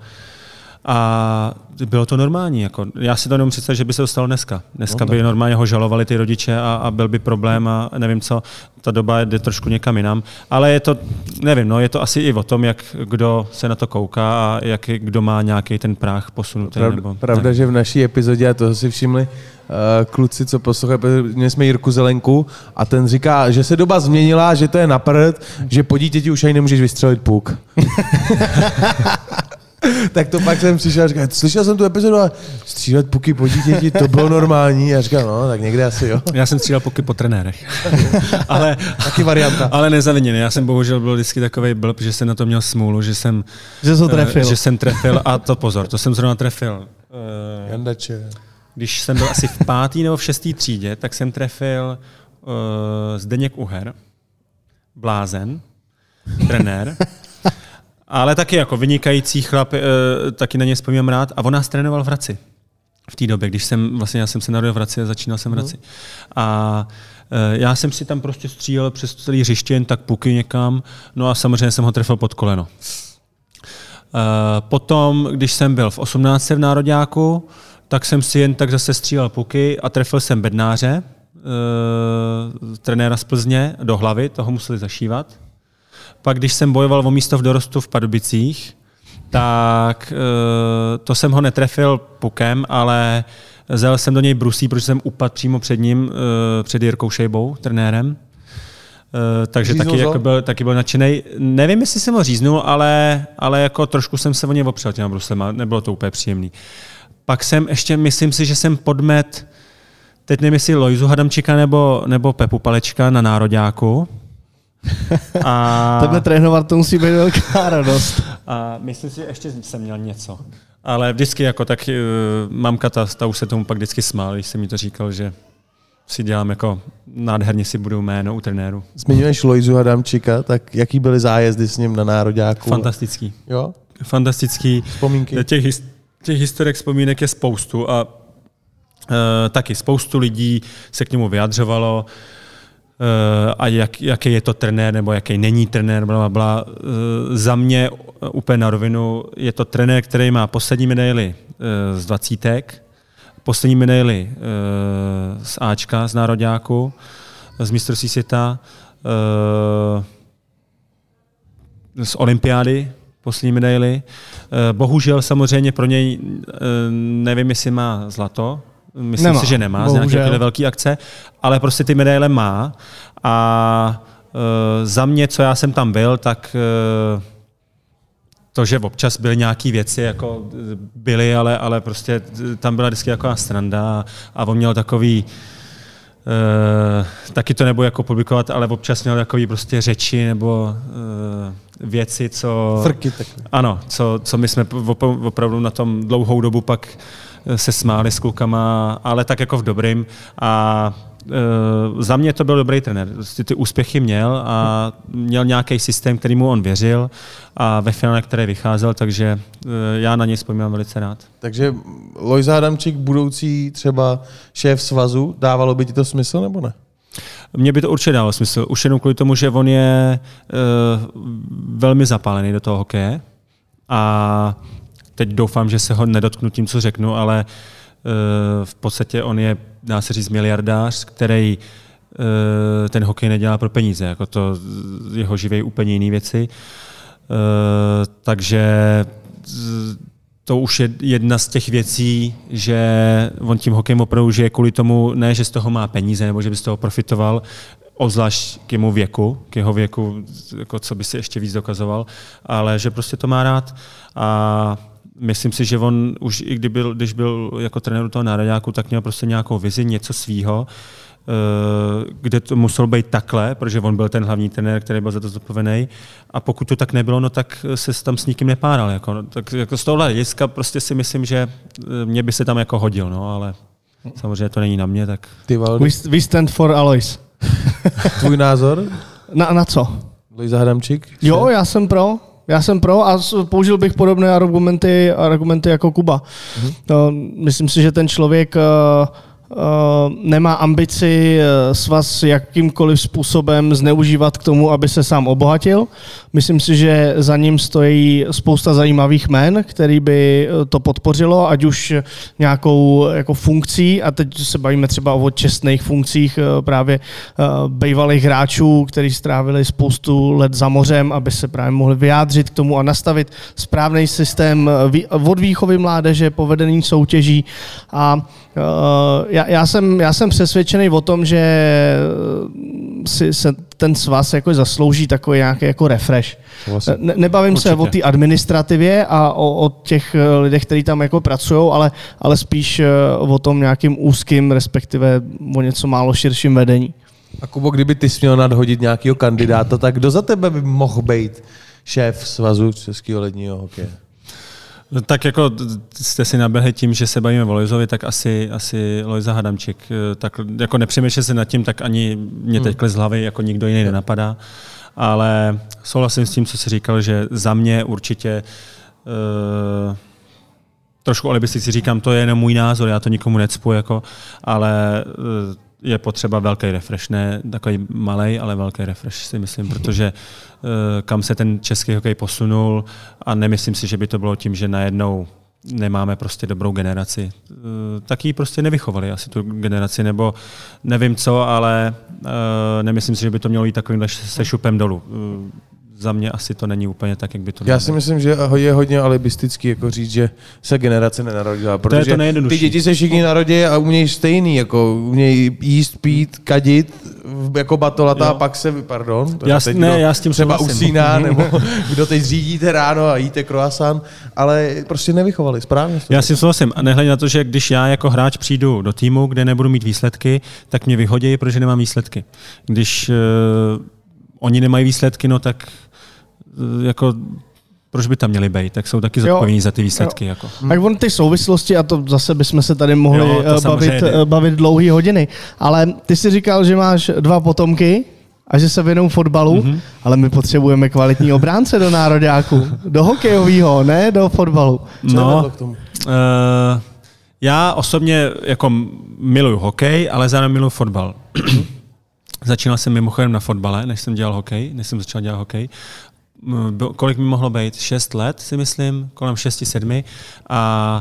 A bylo to normální. Jako, já si to nemůžu představit, že by se to stalo dneska. Dneska no, by normálně ho žalovali ty rodiče a, a byl by problém a nevím co. Ta doba jde trošku někam jinam. Ale je to, nevím, no, je to asi i o tom, jak kdo se na to kouká a jak kdo má nějaký ten práh posunutý. Pravda, nebo, pravda že v naší epizodě, a toho si všimli, uh, kluci, co poslouchají, měli jsme Jirku Zelenku a ten říká, že se doba změnila, že to je na prd, že po dítěti už ani nemůžeš vystřelit puk. tak to pak jsem přišel a říkal, slyšel jsem tu epizodu a střílet puky po dítěti, to bylo normální. A říkal, no, tak někde asi jo. Já jsem střílel puky po trenérech. ale, Taky varianta. Ale nezaviněný. Já jsem bohužel byl vždycky takový blb, že jsem na to měl smůlu, že jsem, že, to trefil. že jsem trefil a to pozor, to jsem zrovna trefil. Uh, Jandače. Když jsem byl asi v pátý nebo v šestý třídě, tak jsem trefil uh, Zdeněk Uher, blázen, trenér. Ale taky jako vynikající chlap, e, taky na ně vzpomínám rád. A on nás trénoval v Hradci. V té době, když jsem, vlastně já jsem se narodil v Hradci a začínal jsem v Hradci. Mm. A e, já jsem si tam prostě střílel přes celý hřiště, jen tak puky někam, no a samozřejmě jsem ho trefil pod koleno. E, potom, když jsem byl v 18. v Národňáku, tak jsem si jen tak zase střílel puky a trefil jsem bednáře, e, trenéra z Plzně, do hlavy, toho museli zašívat. Pak, když jsem bojoval o místo v dorostu v Pardubicích, tak eh, to jsem ho netrefil pukem, ale zel jsem do něj brusí, protože jsem upadl přímo před ním, eh, před Jirkou Šejbou, trenérem. Uh, takže taky, jako byl, taky byl nadšený. Nevím, jestli jsem ho říznul, ale, ale jako trošku jsem se o něj opřel těma bruslema. Nebylo to úplně příjemný. Pak jsem ještě, myslím si, že jsem podmet, teď nevím, jestli Lojzu Hadamčika nebo, nebo Pepu Palečka na Nároďáku. A... Takhle trénovat to musí být velká radost. A myslím si, že ještě jsem měl něco. Ale vždycky jako tak uh, mamka, ta, ta už se tomu pak vždycky smál, když jsem mi to říkal, že si dělám jako nádherně si budou jméno u trenéru. Zmiňuješ Lojzu Adamčika, tak jaký byly zájezdy s ním na nároďáku? Fantastický. Jo? Fantastický. Vzpomínky? Těch, těch historiek vzpomínek je spoustu a uh, taky spoustu lidí se k němu vyjadřovalo. Uh, Eh, a jak, jaký je to trenér nebo jaký není trenér, bla, bla. Eh, za mě úplně na rovinu je to trenér, který má poslední medaily eh, z dvacítek, poslední medaily z Ačka, z nároďáku, z mistrovství světa, z olympiády, poslední medaily. Bohužel samozřejmě pro něj nevím, jestli má zlato, Myslím nemá, si, že nemá bohužel. z nějaké velké akce, ale prostě ty medaile má. A e, za mě, co já jsem tam byl, tak e, to, že občas byly nějaké věci, jako byly, ale, ale prostě tam byla vždycky jako stranda a, a on měl takový, e, taky to nebudu jako publikovat, ale občas měl takový prostě řeči nebo e, věci, co... Frky tak. Ano, co, co my jsme opravdu na tom dlouhou dobu pak se smáli s klukama, ale tak jako v dobrým. A e, za mě to byl dobrý trenér. Ty, ty úspěchy měl a měl nějaký systém, který mu on věřil a ve finále, které vycházel, takže e, já na něj vzpomínám velice rád. Takže Lojza Adamčík, budoucí třeba šéf svazu, dávalo by ti to smysl nebo ne? Mně by to určitě dalo smysl. Už jenom kvůli tomu, že on je uh, velmi zapálený do toho hokeje a teď doufám, že se ho nedotknu tím, co řeknu, ale uh, v podstatě on je, dá se říct, miliardář, který uh, ten hokej nedělá pro peníze, jako to jeho živí úplně jiné věci. Uh, takže to už je jedna z těch věcí, že on tím hokejem opravdu žije kvůli tomu, ne, že z toho má peníze nebo že by z toho profitoval, obzvlášť k jeho věku, k jeho věku, jako co by si ještě víc dokazoval, ale že prostě to má rád a myslím si, že on už i kdy byl, když byl jako trenér toho nároďáku, tak měl prostě nějakou vizi, něco svýho, eh, kde to muselo být takhle, protože on byl ten hlavní trenér, který byl za to zodpovědný. A pokud to tak nebylo, no tak se tam s nikým nepáral. Jako, no, tak jako z tohohle hlediska prostě si myslím, že eh, mě by se tam jako hodil, no, ale samozřejmě to není na mě, tak... Ty Valdy, We, we stand for Alois. tvůj názor? Na, na co? Lojza Hadamčík? Jo, já jsem pro. Já jsem pro a použil bych podobné argumenty, argumenty jako Kuba. Mm-hmm. Myslím si, že ten člověk eh, nemá ambici eh, svaz jakýmkoliv způsobem zneužívat k tomu, aby se sám obohatil. Myslím si, že za ním stojí spousta zajímavých men, který by eh, to podpořilo, ať už nějakou jako funkcí, a teď se bavíme třeba o čestných funkcích eh, právě eh, bývalých hráčů, kteří strávili spoustu let za mořem, aby se právě mohli vyjádřit k tomu a nastavit správný systém eh, od výchovy mládeže, povedený soutěží. A eh, já, já, jsem, já jsem přesvědčený o tom, že eh, si se ten svaz jako zaslouží takový nějaký jako refresh. Souhlasím. Ne, nebavím Určitě. se o té administrativě a o, o těch eh, lidech, kteří tam jako pracují, ale, ale spíš eh, o tom nějakým úzkým, respektive o něco málo širším vedení. A Kubo, kdyby ty jsi měl nadhodit nějakého kandidáta, tak kdo za tebe by mohl být šéf svazu českého ledního hokeje? No, Tak jako jste si naběhli tím, že se bavíme o Lojzovi, tak asi, asi Lojza Hadamčík. Eh, Tak jako nepřemýšlel se nad tím, tak ani mě teď z hlavy jako nikdo jiný nenapadá. Ale souhlasím s tím, co jsi říkal, že za mě určitě uh, trošku alibisticky říkám, to je jenom můj názor, já to nikomu necpu, jako, ale eh, je potřeba velký refresh, ne takový malý, ale velký refresh si myslím, protože eh, kam se ten český hokej posunul a nemyslím si, že by to bylo tím, že najednou nemáme prostě dobrou generaci. Eh, Tak ji prostě nevychovali asi tu generaci, nebo nevím co, ale eh, nemyslím si, že by to mělo jít takovýmhle se šupem dolů. Za mě asi to není úplně tak, jak by to mělo Já si myslím, že je hodně alibistický jako říct, že se generace nenarodila, protože to nejjednodušší. ty děti se všichni narodí a umějí stejný, jako umějí jíst, pít, kadit, jako batolata Jo. a pak se, pardon, to Já je s- teď ne, kdo já s tím třeba souhlasím. usíná, nebo kdo teď řídíte ráno a jíte croissant, ale prostě nevychovali, správně. Já to- si souhlasím. A nehledě na to, že když já jako hráč přijdu do týmu, kde nebudu mít výsledky, tak mě vyhodí, protože nemám výsledky. Když uh, oni nemají výsledky, no tak jako proč by tam měli být? Tak jsou taky Jo. zodpovědní za ty výsledky. Jako. Hmm. Tak on ty souvislosti, a to zase bychom se tady mohli Jo, jo, bavit, jde. eh, bavit dlouhé hodiny, ale ty jsi říkal, že máš dva potomky a že se věnou fotbalu, Mhm. mm-hmm. ale my potřebujeme kvalitní obránce do nároďáku, do hokejového, ne do fotbalu. Co No, k tomu? Uh, já osobně jako miluju hokej, ale zároveň miluju fotbal. Začínal jsem mimochodem na fotbale, než jsem dělal hokej, než jsem začal dělat hokej. Kolik mi mohlo být? Šest let, si myslím, kolem šesti, sedmi. A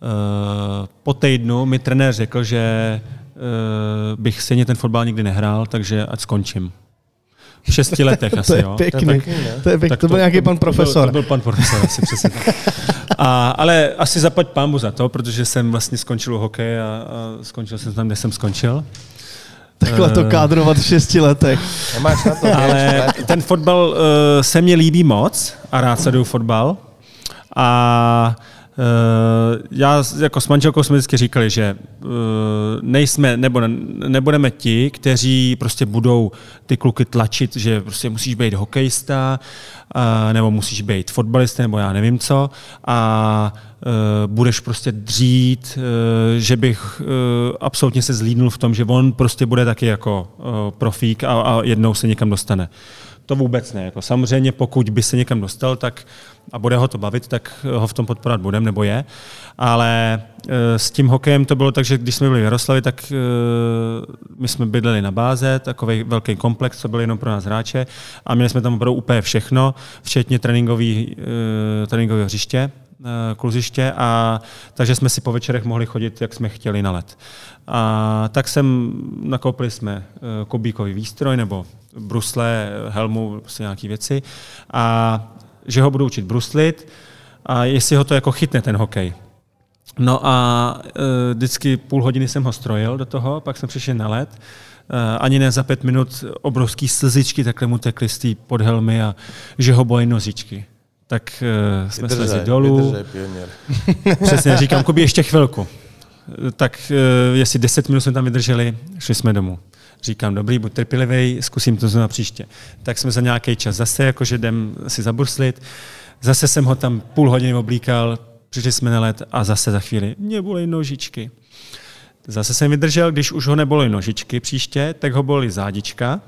uh, po týdnu mi trenér řekl, že uh, bych stejně ten fotbal nikdy nehrál, takže ať skončím. V šesti letech asi, To je jo. pěkný. To je pěkný? To, je pěkný. Tak to byl nějaký pan To byl, profesor. to byl pan profesor, asi přesně tak. A, ale asi zaplať pámbu za to, protože jsem vlastně skončil u hokeje a, a skončil jsem tam, kde jsem skončil. Takhle to Eh, kádrovat v šesti letech. Nemáš na to, Ale ten fotbal uh, se mně líbí moc a rád sleduju fotbal. A uh, já s- jako s manželkou jsme vždycky říkali, že uh, nejsme, nebo ne, nebudeme ti, kteří prostě budou ty kluky tlačit, že prostě musíš být hokejista, uh, nebo musíš být fotbalista, nebo já nevím co. A budeš prostě dřít, že bych absolutně se zlídnul v tom, že on prostě bude taky jako profík a jednou se někam dostane. To vůbec ne. Jako samozřejmě, pokud by se někam dostal tak, a bude ho to bavit, tak ho v tom podporovat budem, nebo je. Ale e, s tím hokejem to bylo tak, že když jsme byli v Jaroslavi, tak e, my jsme bydleli na báze, takový velký komplex, co byl jenom pro nás hráče a měli jsme tam opravdu úplně všechno, včetně tréninkový, e, hřiště, kluziště a takže jsme si po večerech mohli chodit, jak jsme chtěli na let. A tak jsem, nakoupili jsme kubíkový výstroj nebo brusle, helmu, prostě nějaké věci a že ho budu učit bruslit a jestli ho to jako chytne ten hokej. No a e, vždycky půl hodiny jsem ho strojil do toho, pak jsem přišel na let. E, ani ne za pět minut obrovský slzičky takhle mu tekly z té podhelmy a že ho bolí nožičky. Tak e, jsme Vydržej, slezli dolů. vydržej. Přesně, říkám, Kubi, ještě chvilku. Tak eh, jestli 10 minut jsme tam vydrželi, šli jsme domů. Říkám, dobrý, buď trpělivý, zkusím to znovu příště. Tak jsme za nějaký čas zase, jakože jdem si zaburslit. Zase jsem ho tam půl hodiny oblíkal, přišli jsme na let a zase za chvíli, mě bolí nožičky. Zase jsem vydržel, když už ho nebolí nožičky příště, tak ho bolí zádička.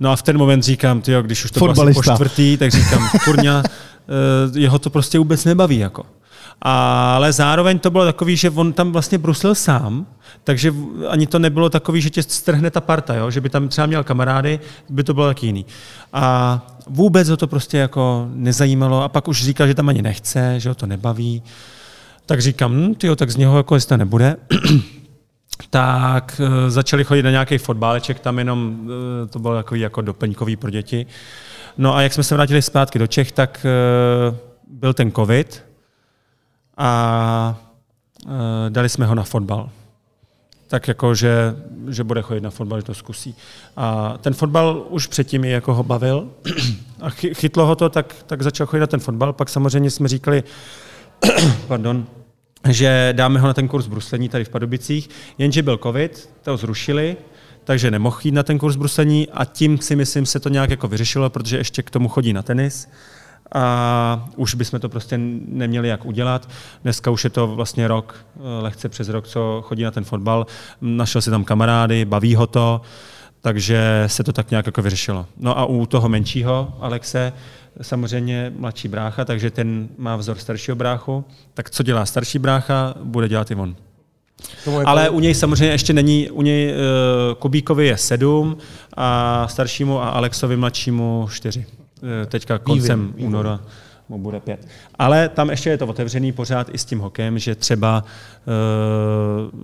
No a v ten moment říkám, tyjo, když už to bylo po čtvrtý, tak říkám, kurňa, eh, jeho to prostě vůbec nebaví. Jako. Ale zároveň to bylo takový, že on tam vlastně bruslil sám, takže ani to nebylo takový, že tě strhne ta parta, jo? že by tam třeba měl kamarády, by to bylo taky jiný. A vůbec ho to prostě jako nezajímalo a pak už říkal, že tam ani nechce, že ho to nebaví. Tak říkám, hm, tyjo, tak z něho jako jestli to nebude. tak eh, začali chodit na nějaký fotbáleček, tam jenom eh, to bylo takový jako doplňkový pro děti. No a jak jsme se vrátili zpátky do Čech, tak eh, byl ten covid a eh, dali jsme ho na fotbal. Tak jako, že, že bude chodit na fotbal, že to zkusí. A ten fotbal už předtím i jako ho bavil a chy- chytlo ho to, tak, tak začal chodit na ten fotbal. Pak samozřejmě jsme říkali, pardon, že dáme ho na ten kurz bruslení tady v Padubicích, jenže byl covid, to zrušili, takže nemohl jít na ten kurz bruslení a tím si myslím se to nějak jako vyřešilo, protože ještě k tomu chodí na tenis a už bychom to prostě neměli jak udělat. Dneska už je to vlastně rok, eh, lehce přes rok, co chodí na ten fotbal. Našel si tam kamarády, baví ho to, takže se to tak nějak jako vyřešilo. No a u toho menšího, Alexe, samozřejmě mladší brácha, takže ten má vzor staršího bráchu. Tak co dělá starší brácha, bude dělat i on. Ale u něj samozřejmě ještě není, u něj uh, Kubíkovi je sedm a staršímu a Alexovi mladšímu čtyři. Uh, teďka koncem vývin. února mu bude pět. Ale tam ještě je to otevřený pořád i s tím hokem, že třeba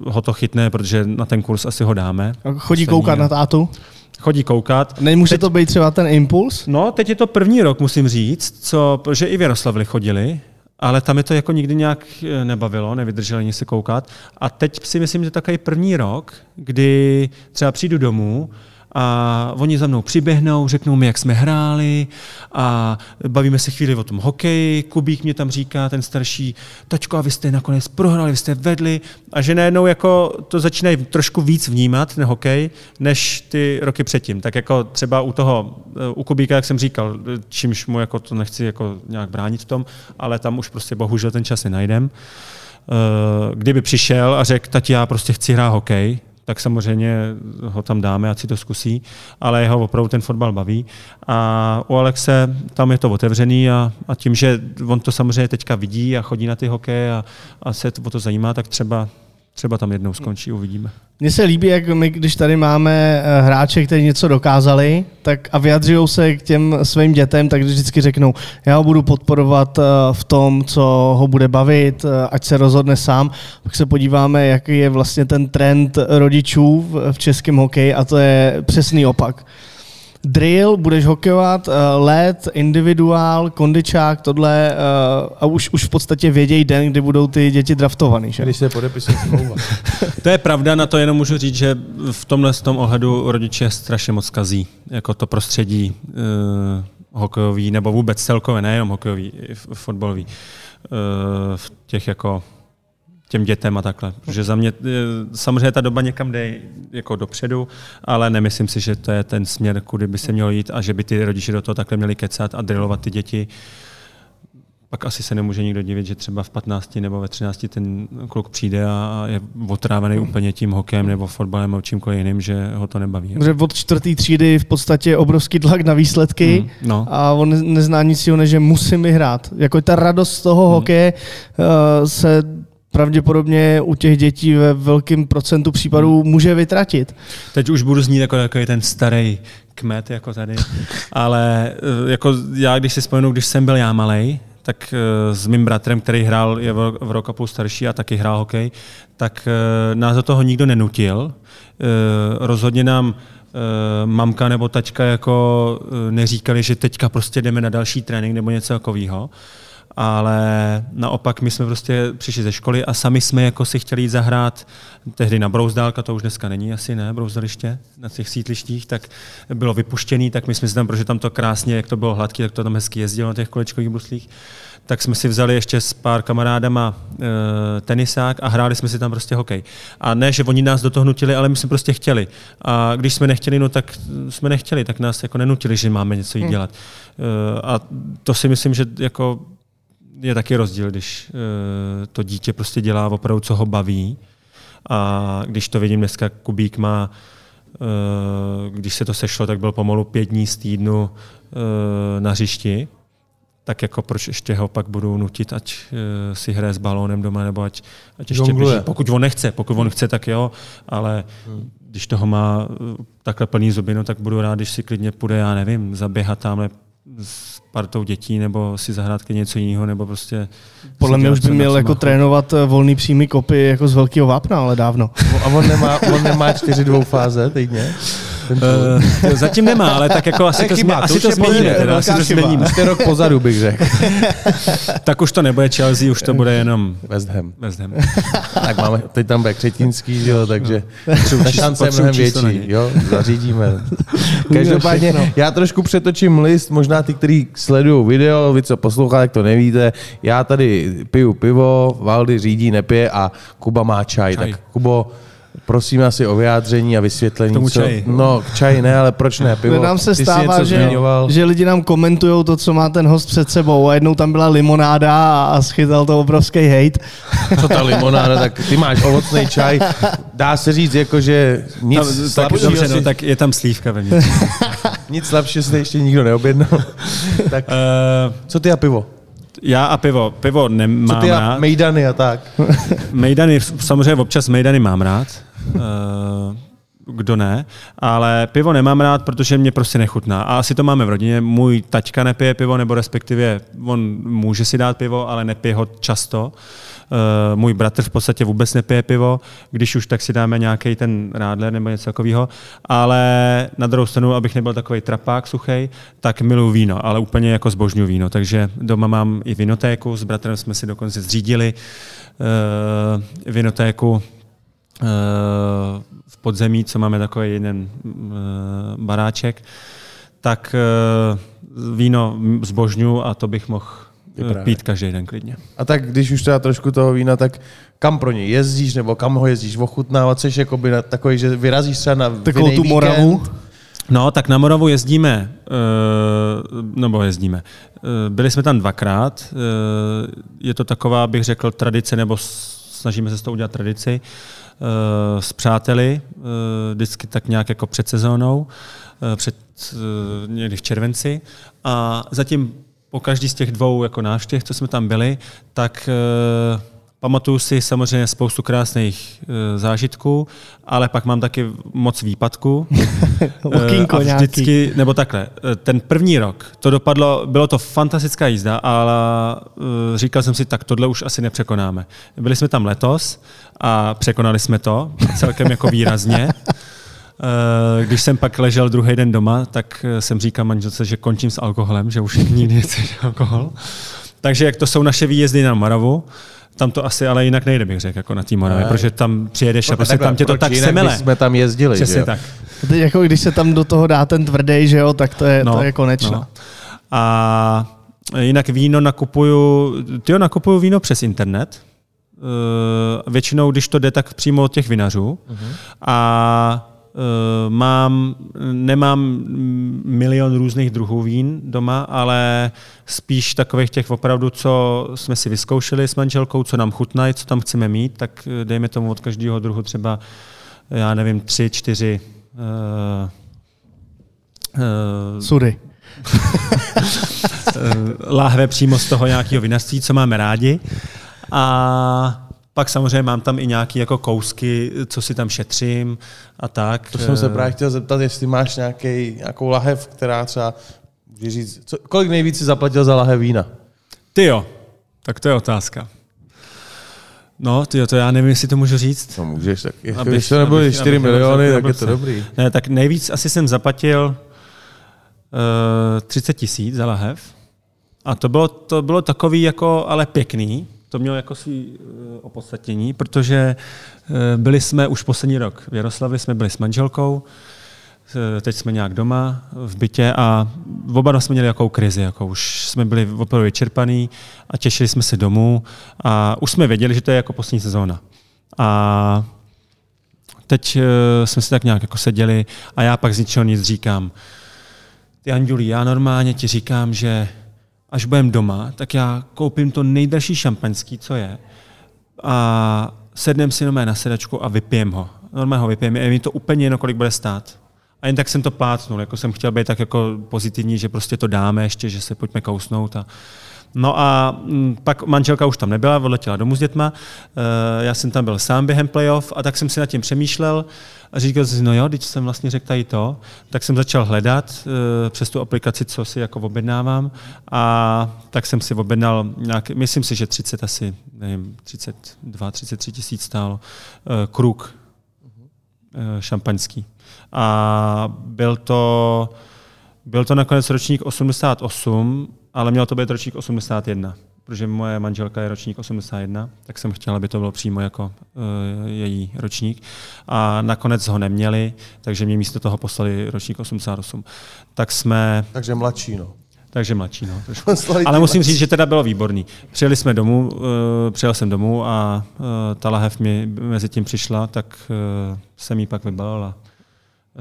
uh, ho to chytne, protože na ten kurz asi ho dáme. Chodí Poslední, koukat na tátu? Chodí koukat. Nemůže to být třeba ten impuls? No, teď je to první rok, musím říct, co, že i v Jaroslavli chodili, ale tam je to jako nikdy nějak eh, nebavilo, nevydrželi ani se koukat. A teď si myslím, že takový první rok, kdy třeba přijdu domů a oni za mnou přiběhnou, řeknou mi, jak jsme hráli a bavíme se chvíli o tom hokeji. Kubík mě tam říká, ten starší, tačko, a vy jste nakonec prohrali, vy jste vedli a že najednou jako to začínají trošku víc vnímat, ten hokej, než ty roky předtím. Tak jako třeba u toho, u Kubíka, jak jsem říkal, čímž mu jako to nechci jako nějak bránit v tom, ale tam už prostě bohužel ten čas nenajdem. Eh, Kdyby přišel a řekl, tati, já prostě chci hrát hokej, tak samozřejmě ho tam dáme, ať si to zkusí, ale jeho opravdu ten fotbal baví. A u Alexe tam je to otevřený a, a tím, že on to samozřejmě teďka vidí a chodí na ty hokeje a, a se o to zajímá, tak třeba, třeba tam jednou skončí, uvidíme. Mně se líbí, jak my, když tady máme eh, hráče, kteří něco dokázali, tak a vyjadřují se k těm svým dětem, tak vždycky řeknou, já ho budu podporovat eh, v tom, co ho bude bavit, eh, ať se rozhodne sám. Pak se podíváme, jaký je vlastně ten trend rodičů v, v českém hokeji a to je přesný opak. Drill, budeš hokejovat, eh, let, individuál, kondičák, tohle eh, a už, už v podstatě vědějí den, kdy budou ty děti draftovaný. Že? Když se podepisuje smlouva. To je pravda, na to jenom můžu říct, že v tomhle tom ohledu rodiče strašně moc kazí, jako to prostředí uh, hokejový, nebo vůbec celkově, nejenom hokejový, fotbalový, uh, v těch jako těm dětem a takhle. Protože za mě eh, samozřejmě ta doba někam jde jako dopředu, ale nemyslím si, že to je ten směr, kudy by se mělo jít a že by ty rodiče do toho takhle měli kecat a drillovat ty děti. Pak asi se nemůže nikdo divit, že třeba v 15 nebo ve 13 ten kluk přijde a je otrávený úplně tím hokejem nebo fotbalem nebo čímkoliv jiným, že ho to nebaví. Protože od čtvrtý třídy v podstatě obrovský tlak na výsledky Mm, no. a on ne- nezná nic jiného, než že musím vyhrát. Jako ta radost z toho hokeje uh, se pravděpodobně u těch dětí ve velkém procentu případů může vytratit. Teď už budu znít jako takový ten starý kmet jako tady, ale eh, jako já, když si vzpomenu, když jsem byl já malej, tak eh, s mým bratrem, který hrál, je v rok a půl starší a taky hrál hokej, tak eh, nás do toho nikdo nenutil. Rozhodně nám mamka nebo tačka jako neříkali, že teďka prostě jdeme na další trénink nebo něco takového. Ale naopak my jsme prostě přišli ze školy a sami jsme jako si chtěli jít zahrát tehdy na Brouzdálka, to už dneska není asi, ne, Brouzdaliště, na těch sídlištích, tak bylo vypuštěný, tak my jsme si tam, protože tam to krásně, jak to bylo hladký, tak to tam hezky jezdilo na těch kolečkových bruslích, tak jsme si vzali ještě s pár kamarádama e, tenisák a hráli jsme si tam prostě hokej. A ne, že oni nás do toho nutili, ale my jsme prostě chtěli. A když jsme nechtěli, no tak jsme nechtěli, tak nás jako nenutili, že máme něco jít hmm. dělat. E, a to si myslím, že jako je taky rozdíl, když e, to dítě prostě dělá opravdu, co ho baví. A když to vidím dneska, Kubík má když se to sešlo, tak byl pomalu pět dní z týdnu na hřišti, tak jako proč ještě ho pak budu nutit, ať si hraje s balónem doma, nebo ať, ať ještě běží. Pokud on nechce, pokud on chce, tak jo, ale hmm. když toho má takhle plný zuby, no, tak budu rád, když si klidně půjde, já nevím, zaběhat tamhle s partou dětí, nebo si zahrát něco jiného, nebo prostě... Podle mě už by měl jako trénovat eh, volný přímý kopy jako z velkého vápna, ale dávno. A on nemá, on nemá čtyři dvoufáze týdně? Uh, zatím nemá, ale tak jako asi to, chyba, to, asi to změníme. Teda, asi to změníme. Už rok pozadu bych řekl. tak už to nebude Chelsea, už to bude jenom West Ham. West Ham. tak máme, teď tam bude Křetínský, jo, takže ta šance je mnohem větší. Jo, zařídíme. Každopádně já trošku přetočím list, možná ty, kteří sledují video, vy co posloucháte, jak to nevíte. Já tady piju pivo, Valdy řídí, nepije a Kuba má čaj. čaj. Tak Kubo, Prosím asi o vyjádření a vysvětlení. Tomu co... čaji. No, k čaji ne, ale proč ne? Pivo. Nám se stává, že, že lidi nám komentují to, co má ten host před sebou. A jednou tam byla limonáda a schytal to obrovský hate. Co ta limonáda? Tak ty máš ovocný čaj. Dá se říct, jako, že nic tam, slabšího dobře, no, si... no, tak je tam slívka ve mně. nic slabšího se ještě nikdo neobjednal. tak, uh, co ty a pivo? Já a pivo. Pivo nemám Co ty a rád. mejdany a tak? mejdany, samozřejmě občas mejdany mám rád. Uh, kdo ne, ale pivo nemám rád, protože mě prostě nechutná. A asi to máme v rodině. Můj taťka nepije pivo, nebo respektive on může si dát pivo, ale nepije ho často. Uh, můj bratr v podstatě vůbec nepije pivo, když už tak si dáme nějaký ten rádler nebo něco takového. Ale na druhou stranu, abych nebyl takový trapák suchý, tak miluji víno, ale úplně jako zbožňuji víno. Takže doma mám i vinotéku, s bratrem jsme si dokonce zřídili uh, vinotéku v podzemí, co máme takový jeden baráček, tak víno zbožňu a to bych mohl pít každý den klidně. A tak když už teda trošku toho vína, tak kam pro něj jezdíš, nebo kam ho jezdíš ochutnávat, jsi jakoby na takový, že vyrazíš třeba na Takovou tu Moravu? No, tak na Moravu jezdíme, nebo jezdíme. Byli jsme tam dvakrát. Je to taková, bych řekl, tradice, nebo snažíme se z toho udělat tradici. Eh, s přáteli, eh, vždycky tak nějak jako před sezónou, eh, před, někdy v červenci. A zatím po každý z těch dvou jako návštěv, co jsme tam byli, tak Pamatuju si samozřejmě spoustu krásných e, zážitků, ale pak mám taky moc výpadků. Okýnko a vždycky, nějaký. nebo takhle, ten první rok, to dopadlo, bylo to fantastická jízda, ale e, říkal jsem si, tak tohle už asi nepřekonáme. Byli jsme tam letos a překonali jsme to celkem jako výrazně. Eh, když jsem pak ležel druhý den doma, tak eh, jsem říkal manželce, že končím s alkoholem, že už nikdy nechci alkohol. Takže jak to jsou naše výjezdy na Moravu, tam to asi ale jinak nejde, bych řekl, jako na té Moravě, protože tam přijedeš a prostě tam tě to tak semele. jsme tam jezdili, Přesně že jo? tak. Teď jako když se tam do toho dá ten tvrdý, že jo, tak to je, no, to je konečno. No. A jinak víno nakupuju, ty nakupuju víno přes internet, Eh, většinou, když to jde, tak přímo od těch vinařů. Uh-huh. A mám, nemám milion různých druhů vín doma, ale spíš takových těch opravdu, co jsme si vyzkoušeli s manželkou, co nám chutnají, co tam chceme mít, tak eh, dejme tomu od každého druhu třeba, já nevím, tři, čtyři uh, uh, Sudy. láhve přímo z toho nějakého vinařství, co máme rádi. A pak samozřejmě mám tam i nějaké jako kousky, co si tam šetřím a tak. To jsem se právě chtěl zeptat, jestli máš nějaký, nějakou lahev, která třeba, říct, co, kolik nejvíc si zaplatil za lahev vína? Ty jo, tak to je otázka. No, ty to já nevím, jestli to můžu říct. No můžeš, tak abych, když to nebyly 4 abych, miliony, abych, tak je to dobrý. Ne, tak nejvíc asi jsem zaplatil uh, 30 tisíc za lahev. A to bylo, to bylo takový jako, ale pěkný, to mělo jako svý uh, opodstatnění, protože uh, byli jsme už poslední rok v Jaroslavě, jsme byli s manželkou, uh, teď jsme nějak doma v bytě a oba jsme měli jakou krizi, jako už jsme byli opravdu vyčerpaný a těšili jsme se domů a už jsme věděli, že to je jako poslední sezóna. A teď jsme si tak nějak jako seděli a já pak z ničeho nic říkám. Ty Andělí, já normálně ti říkám, že až budem doma, tak já koupím to nejdražší šampaňský, co je a sednem si na sedačku a vypijem ho. Normálně ho vypijem, je mi to úplně jedno, kolik bude stát. A jen tak jsem to plácnul, jako jsem chtěl být tak jako pozitivní, že prostě to dáme ještě, že se pojďme kousnout. A... No a mm, pak manželka už tam nebyla, odletěla domů s dětma, eh, já jsem tam byl sám během playoff a tak jsem si nad tím přemýšlel, a říkal jsem si, no jo, když jsem vlastně řekl tady to, tak jsem začal hledat uh, přes tu aplikaci, co si jako objednávám a tak jsem si objednal nějak, myslím si, že 30 asi, nevím, 32, 33 tisíc stálo, uh, kruk šampaňský. A byl to, byl to nakonec ročník 88, ale měl to být ročník 81 protože moje manželka je ročník 81, tak jsem chtěla, aby to bylo přímo jako uh, její ročník. A nakonec ho neměli, takže mě místo toho poslali ročník 88. Tak jsme... Takže mladší, no. Takže mladší, no. Ale musím říct, že teda bylo výborný. Přijeli jsme domů, uh, přijel jsem domů a uh, ta lahev mi mezi tím přišla, tak uh, jsem jí pak vybalila.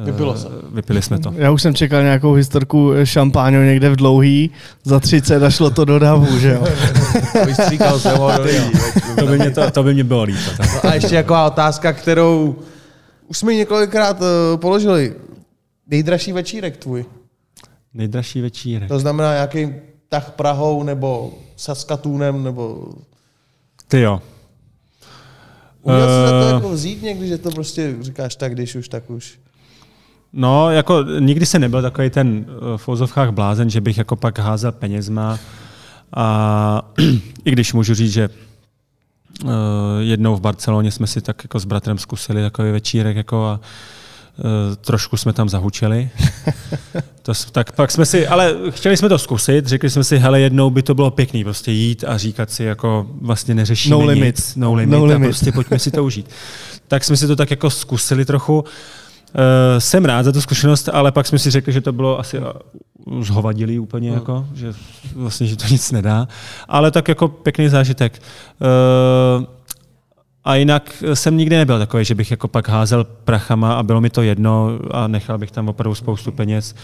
Vypilo se. Vypili jsme to. Já už jsem čekal nějakou historku šampáňu někde v dlouhý, za 30 a šlo to do davu, že jo? Vystříkal se ho do to, by mě to, to by mě bylo líto. No a ještě taková otázka, kterou už jsme ji několikrát uh, položili. Nejdražší večírek tvůj? Nejdražší večírek. To znamená nějaký tah Prahou nebo Saskatoonem nebo... Ty jo. Uměl uh... jsi za to eh. jako vzít někdy, že to prostě říkáš tak, když už, tak už? No, jako nikdy se nebyl takový ten eh, v fozovkách blázen, že bych jako pak házel penězma. A i když můžu říct, že uh, jednou v Barceloně jsme si tak jako s bratrem zkusili takový večírek jako a uh, trošku jsme tam zahučeli. to, tak pak jsme si, ale chtěli jsme to zkusit, řekli jsme si, hele, jednou by to bylo pěkný, prostě jít a říkat si, jako vlastně neřešíme no limit. nic, no limit, no limit. a prostě pojďme si to užít. Tak jsme si to tak jako zkusili trochu. Uh, jsem rád za tu zkušenost, ale pak jsme si řekli, že to bylo asi uh, zhovadilý úplně, no. jako, že vlastně, že to nic nedá. Ale tak jako pěkný zážitek. Uh, a jinak jsem nikdy nebyl takový, že bych jako pak házel prachama a bylo mi to jedno a nechal bych tam opravdu spoustu peněz.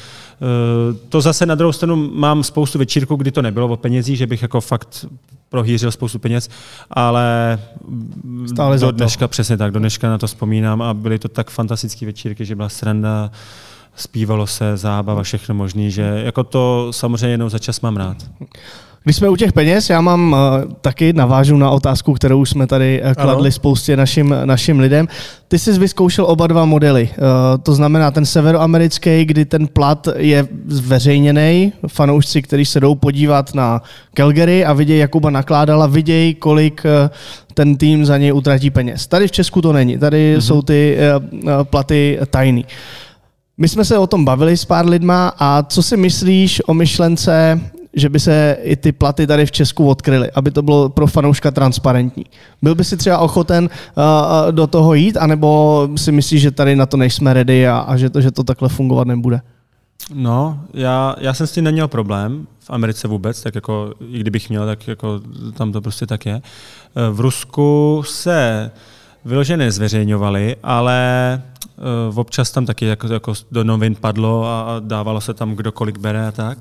To zase na druhou stranu mám spoustu večírků, kdy to nebylo o penězích, že bych jako fakt prohýřil spoustu peněz, ale Stále do dneška, přesně tak, do dneška na to vzpomínám a byly to tak fantastické večírky, že byla sranda, zpívalo se, zábava, všechno možné, že jako to samozřejmě jenom za čas mám rád. Když jsme u těch peněz, já mám uh, taky navážu na otázku, kterou jsme tady uh, kladli ano. spoustě našim, našim lidem. Ty jsi vyzkoušel oba dva modely. Uh, to znamená ten severoamerický, kdy ten plat je zveřejněný. Fanoušci, kteří se jdou podívat na Calgary a vidějí, Jakuba nakládala, vidějí, kolik uh, ten tým za něj utratí peněz. Tady v Česku to není. Tady mm-hmm. jsou ty uh, platy tajný. My jsme se o tom bavili s pár lidma a co si myslíš o myšlence že by se i ty platy tady v Česku odkryly, aby to bylo pro fanouška transparentní. Byl by si třeba ochoten uh, do toho jít, anebo si myslíš, že tady na to nejsme ready a, a že, to, že to takhle fungovat nebude? No, já, já jsem s tím neměl problém v Americe vůbec, tak jako i kdybych měl, tak jako tam to prostě tak je. V Rusku se vyloženě nezveřejňovali, ale uh, občas tam taky jako, jako do novin padlo a dávalo se tam kdokoliv bere a tak.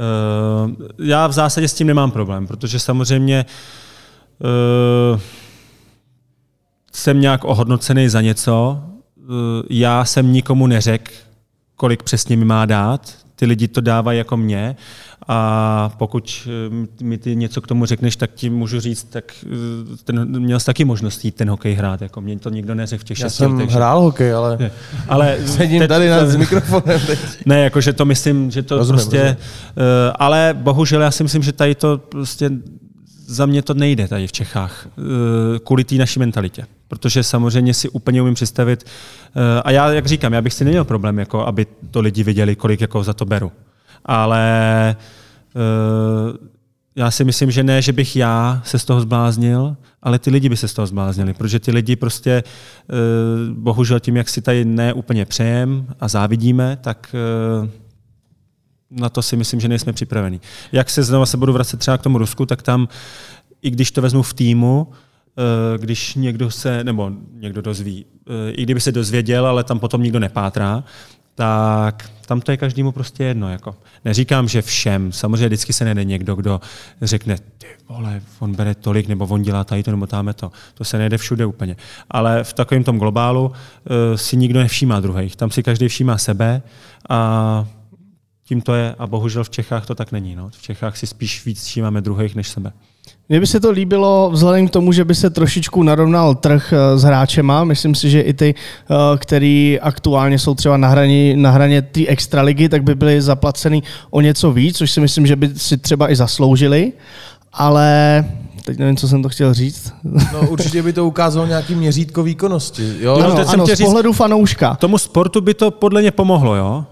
Eh, já v zásadě s tím nemám problém, protože samozřejmě uh, jsem nějak ohodnocený za něco. Uh, já jsem nikomu neřekl, kolik přesně mi má dát. Ty lidi to dávají jako mě a pokud eh, mi ty něco k tomu řekneš, tak ti můžu říct, tak eh, ten, měl jsi taky možnost jít ten hokej hrát. Jako mě to nikdo neřekl v těch Já jsem letech, hrál hokej, ale, ale sedím teď, tady nad s mikrofonem. Teď. Ne, jakože to myslím, že to rozumím, prostě... Rozumím. Uh, ale bohužel já si myslím, že tady to prostě za mě to nejde tady v Čechách, kvůli té naší mentalitě. Protože samozřejmě si úplně umím představit, a já, jak říkám, já bych si neměl problém, jako aby to lidi viděli, kolik jako za to beru ale já si myslím, že ne, že bych já se z toho zbláznil, ale ty lidi by se z toho zbláznili, protože ty lidi prostě, bohužel tím, jak si tady ne úplně přejem a závidíme, tak na to si myslím, že nejsme připraveni. Jak se znovu se budu vracet třeba k tomu Rusku, tak tam, i když to vezmu v týmu, eh, když někdo se, nebo někdo dozví, eh, i kdyby se dozvěděl, ale tam potom nikdo nepátrá, tak tam to je každému prostě jedno. Jako. Neříkám, že všem. Samozřejmě vždycky se nejde někdo, kdo řekne, ty vole, on bere tolik, nebo on dělá tady to, nebo táme to. To se nejde všude úplně. Ale v takovém tom globálu uh, si nikdo nevšímá druhých. Tam si každý všímá sebe a tím to je a bohužel v Čechách to tak není. No. V Čechách si spíš víc všímáme druhých než sebe. Mně by se to líbilo vzhledem k tomu, že by se trošičku narovnal trh eh, s hráčema. Myslím si, že i ty, eh, který aktuálně jsou třeba na hraně, na hraně té extraligy, tak by byly zaplacený o něco víc, což si myslím, že by si třeba i zasloužili. Ale teď nevím, co jsem to chtěl říct. No určitě by to ukázalo nějaký měřítko výkonnosti. Jo? No, no, ano, z pohledu fanouška. Tomu sportu by to podle mě pomohlo, jo?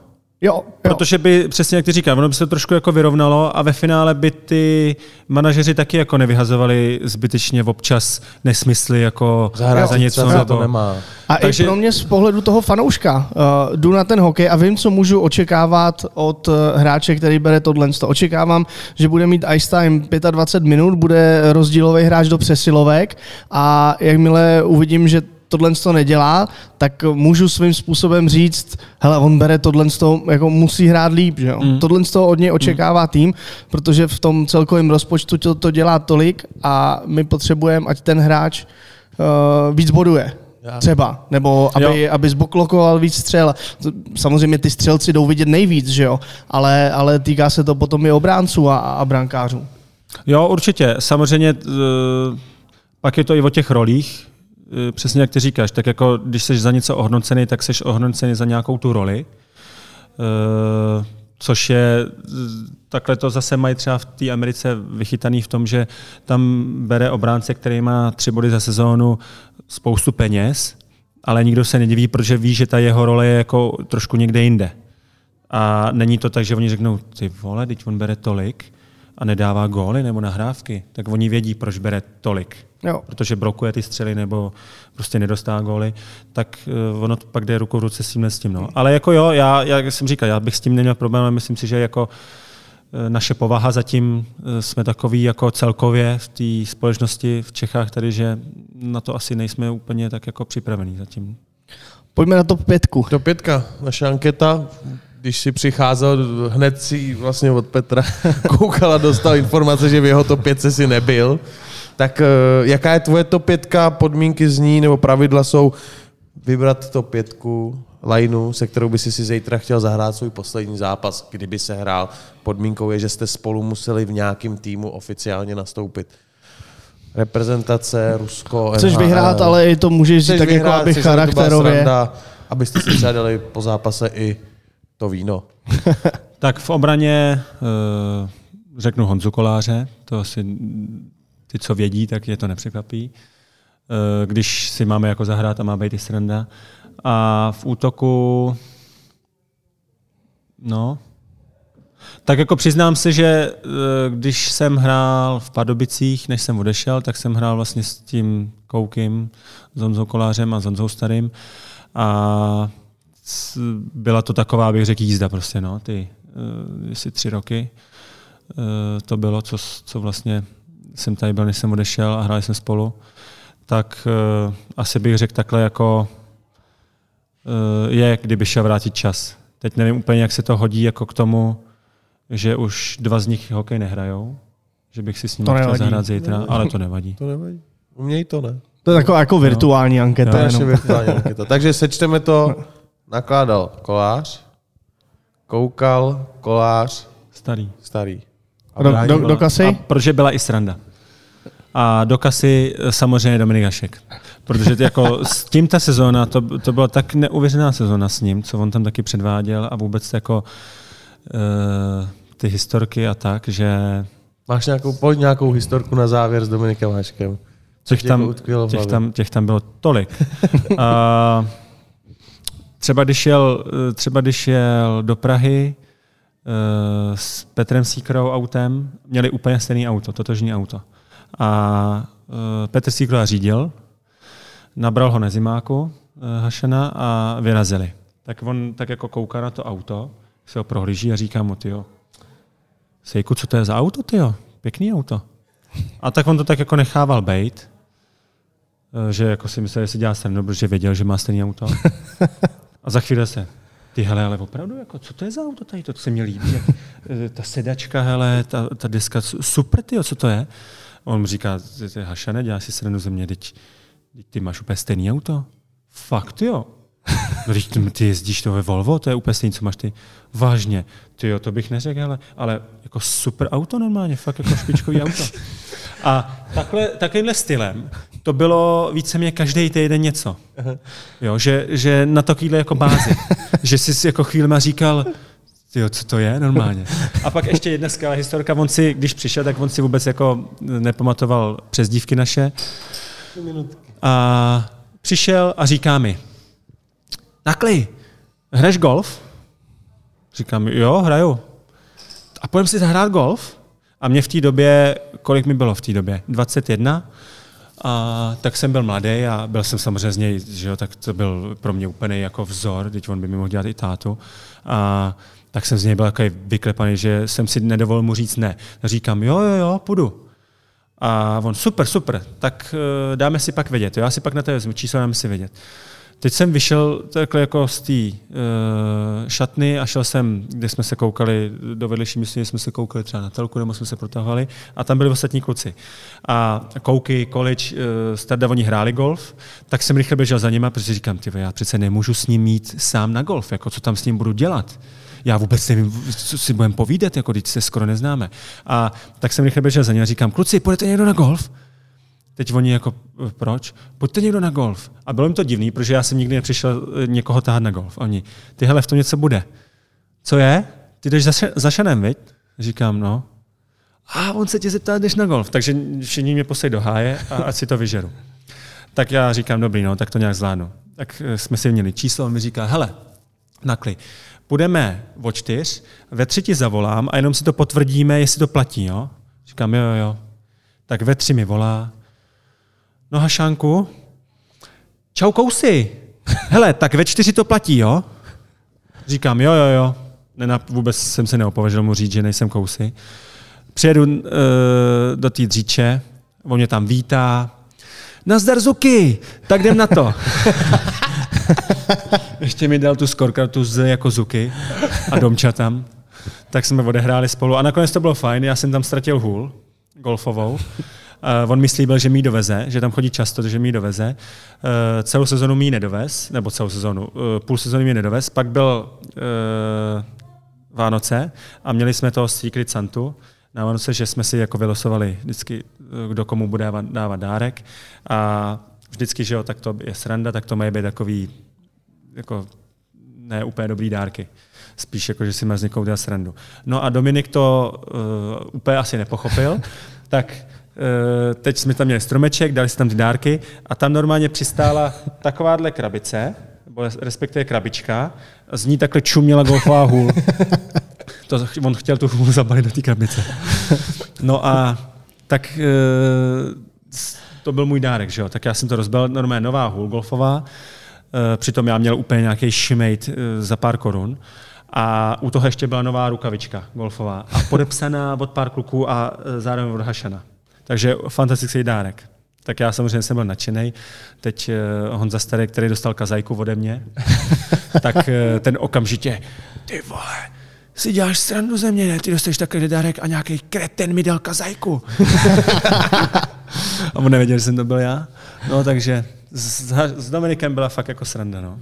Jo, jo. Protože by, přesně jak ty říkáš, ono by se to trošku jako vyrovnalo a ve finále by ty manažeři taky jako nevyhazovali zbytečně občas nesmysly jako Zahrát za něco. Nebo... to nemá. A Takže... i pro mě z pohledu toho fanouška uh, jdu na ten hokej a vím, co můžu očekávat od uh, hráče, který bere tohle. To očekávám, že bude mít ice time 25 minut, bude rozdílový hráč do přesilovek a jakmile uvidím, že tohle to nedělá, tak můžu svým způsobem říct, hele, on bere tohle to, jako musí hrát líp, že jo? Mm. Tohle to od něj očekává tým, protože v tom celkovém rozpočtu to, to dělá tolik a my potřebujeme, ať ten hráč uh, víc boduje. Třeba, nebo aby, aby zboklokoval víc střel. Samozřejmě ty střelci jdou vidět nejvíc, že jo? Ale, ale týká se to potom i obránců a, a brankářů. Jo, určitě. Samozřejmě uh, pak je to i o těch rolích, Eh, přesně jak ty říkáš, tak jako když jsi za něco ohodnocený, tak jsi ohodnocený za nějakou tu roli. Uh, což je, takhle to zase mají třeba v té Americe vychytaný v tom, že tam bere obránce, který má tři body za sezónu, spoustu peněz, ale nikdo se nediví, protože ví, že ta jeho role je jako trošku někde jinde. A není to tak, že oni řeknou, ty vole, teď on bere tolik a nedává góly nebo nahrávky, tak oni vědí, proč bere tolik jo. protože blokuje ty střely nebo prostě nedostává góly, tak uh, ono pak jde ruku v ruce s tím s tím. No. Ale jako jo, já, jak jsem říkal, já bych s tím neměl problém, ale myslím si, že jako uh, naše povaha zatím uh, jsme takový jako celkově v té společnosti v Čechách tady, že na to asi nejsme úplně tak jako připravení zatím. Pojďme na top pětku. Top pětka, naše anketa, když si přicházel, hned si vlastně od Petra koukal a dostal informace, že v jeho top 5 si nebyl. Tak eh, jaká je tvoje top pětka, podmínky z ní nebo pravidla jsou vybrat top pětku, lineu, se kterou by si si zítra chtěl zahrát svůj poslední zápas, kdyby se hrál. Podmínkou je, že jste spolu museli v nějakém týmu oficiálně nastoupit. Reprezentace, Rusko, Chceš NHL. vyhrát, ale i to můžeš říct tak jako vyhrát, jako aby charakterově. Sranda, abyste si třeba dali po zápase i to víno. tak v obraně uh, řeknu Honzu Koláře, to asi ty, co vědí, tak je to nepřekvapí. Eh, když si máme jako zahrát a má být i sranda. A v útoku, no, tak jako přiznám se, že eh, když jsem hrál v Padobicích, než jsem odešel, tak jsem hrál vlastně s tím Koukim, s Honzou Kolářem a s Honzou Starým. A byla to taková, bych řekl, jízda prostě, no, ty, jestli tři roky. To bylo, co, co vlastně jsem tady byl, než jsem odešel a hráli jsme spolu, tak uh, asi bych řekl takhle jako je, kdyby šel vrátit čas. Teď nevím úplně, jak se to hodí jako k tomu, že už dva z nich hokej nehrajou, že bych si s nimi to chtěl nevadí. zahrát zítra, nevadí. ale to nevadí. To nevadí. U mě to ne. To je taková jako virtuální no. anketa. To je virtuální anketa. Takže sečteme to. Nakládal kolář, koukal, kolář, starý. starý. A do, do, do kasy? A protože byla i sranda. A do kasy samozřejmě Dominik Hašek. Protože jako s tím ta sezóna, to, to byla tak neuvěřená sezóna s ním, co on tam taky předváděl a vůbec jako uh, ty historky a tak, že... Máš nějakou, pojď nějakou historku na závěr s Dominikem Haškem. Těch tam, těch, tam, těch tam bylo tolik. a, třeba, když jel, třeba když jel do Prahy, s Petrem Síkrou autem měli úplně stejné auto, totožní auto. A Petr Síkra řídil, nabral ho na zimáku Hašena a vyrazili. Tak on tak jako kouká na to auto, se ho prohlíží a říká mu, tyjo, Sejku, co to je za auto, tyjo? Pěkný auto. A tak on to tak jako nechával bejt, že jako si myslel, že si dělá srandu, protože věděl, že má stejný auto. A za chvíli se, ty hele, ale opravdu, jako, co to je za auto tady, to, to se mi líbí. Jak, ta sedačka, hele, ta, ta deska, super, ty, co to je? On mu říká, ty hašane, děláš si srandu ze mě, teď, teď ty máš úplně stejný auto. Fakt, jo. No, když ty jezdíš to ve Volvo, to je úplně stejný, co máš ty. Vážně. Ty jo, to bych neřekl, ale, ale jako super auto normálně, fakt jako špičkový auto. A takhle, takovýmhle stylem to bylo víceméně každý týden něco. Jo, že, že na takovýhle jako bázi. že jsi jako chvíli říkal, Jo, co to je normálně. A pak ještě jedna skvělá historka, on si, když přišel, tak on si vůbec jako nepamatoval přes dívky naše. A přišel a říká mi, Nakli, hraješ golf? Říkám, jo, hraju. A pojďme si zahrát golf? A mě v té době, kolik mi bylo v té době? 21? A tak jsem byl mladý a byl jsem samozřejmě z něj, že jo, tak to byl pro mě úplně jako vzor, teď on by mi mohl dělat i tátu. A tak jsem z něj byl takový vyklepaný, že jsem si nedovolil mu říct ne. Říkám, jo, jo, jo, půjdu. A on, super, super, tak uh, dáme si pak vědět. Jo? Já si pak na to vezmu číslo, dáme si vědět. Teď jsem vyšel takhle jako z té uh, šatny a šel jsem, kde jsme se koukali, do vedlejší myslím, jsme se koukali třeba na telku, nebo jsme se protahovali a tam byli ostatní kluci. A kouky, college, uh, starda, oni hráli golf, tak jsem rychle běžel za nima, protože říkám, ty já přece nemůžu s ním mít sám na golf, jako co tam s ním budu dělat já vůbec nevím, co si budeme povídat, jako když se skoro neznáme. A tak jsem rychle běžel za ním a říkám, kluci, půjdete někdo na golf? Teď oni jako, proč? Pojďte někdo na golf. A bylo jim to divný, protože já jsem nikdy nepřišel eh, někoho tahat na golf. Oni, ty hele, v tom něco bude. Co je? Ty jdeš za, za šanem, viď? Říkám, no. A on se tě zeptá, jdeš na golf. Takže všichni mě poslej do háje a ať si to vyžeru. Tak já říkám, dobrý, no, tak to nějak zvládnu. Tak eh, jsme si měli číslo, on mi říká, hele, nakli, půjdeme o čtyř, ve třetí zavolám a jenom si to potvrdíme, jestli to platí, jo? Říkám, jo, jo, jo. Tak ve tři mi volá, No Hašánku, čau kousy. Hele, tak ve čtyři to platí, jo? Říkám, jo, jo, jo. Nenap, vůbec jsem se neopovažil mu říct, že nejsem kousy. Přijedu uh, do té dříče, on mě tam vítá. Nazdar Zuky, tak jdem na to. Ještě mi dal tu skorkartu z jako Zuky a domča tam. Tak jsme odehráli spolu a nakonec to bylo fajn, já jsem tam ztratil hůl golfovou on mi slíbil, že mi doveze, že tam chodí často, že mi doveze. Uh, celou sezonu mi nedovez, nebo celou sezonu, uh, půl sezony mi nedovez. Pak byl Vánoce a měli jsme toho Secret Santu na Vánoce, že jsme si jako vylosovali vždycky, kdo komu bude dávat, dávat dárek. A vždycky, že jo, tak to je sranda, tak to mají být takový jako ne úplně dobrý dárky. Spíš jako, že si má z někoho dělat srandu. No a Dominik to uh, úplně asi nepochopil, tak Eh, teď jsme tam měli stromeček, dali jsme tam ty dárky a tam normálně přistála takováhle krabice, respektive krabička, a z ní takhle čuměla golfová hůl. To, on chtěl tu hůl zabalit do té krabice. No a tak eh, to byl můj dárek, že jo? Tak já jsem to rozbil, normálně nová hůl golfová, eh, přitom já měl úplně nějaký šimejt za pár korun. A u toho ještě byla nová rukavička golfová a podepsaná od pár kluků a zároveň od Hašana. Takže fantastický dárek. Tak já samozřejmě jsem byl nadšený. Teď uh, Honza Starý, který dostal kazajku ode mě, tak uh, ten okamžitě, ty vole, si děláš srandu ze mě, ne? Ty dostaneš takový dárek a nějaký kreten mi dal kazajku. a on nevěděl, že jsem to byl já. No takže s, s Dominikem byla fakt jako sranda, no.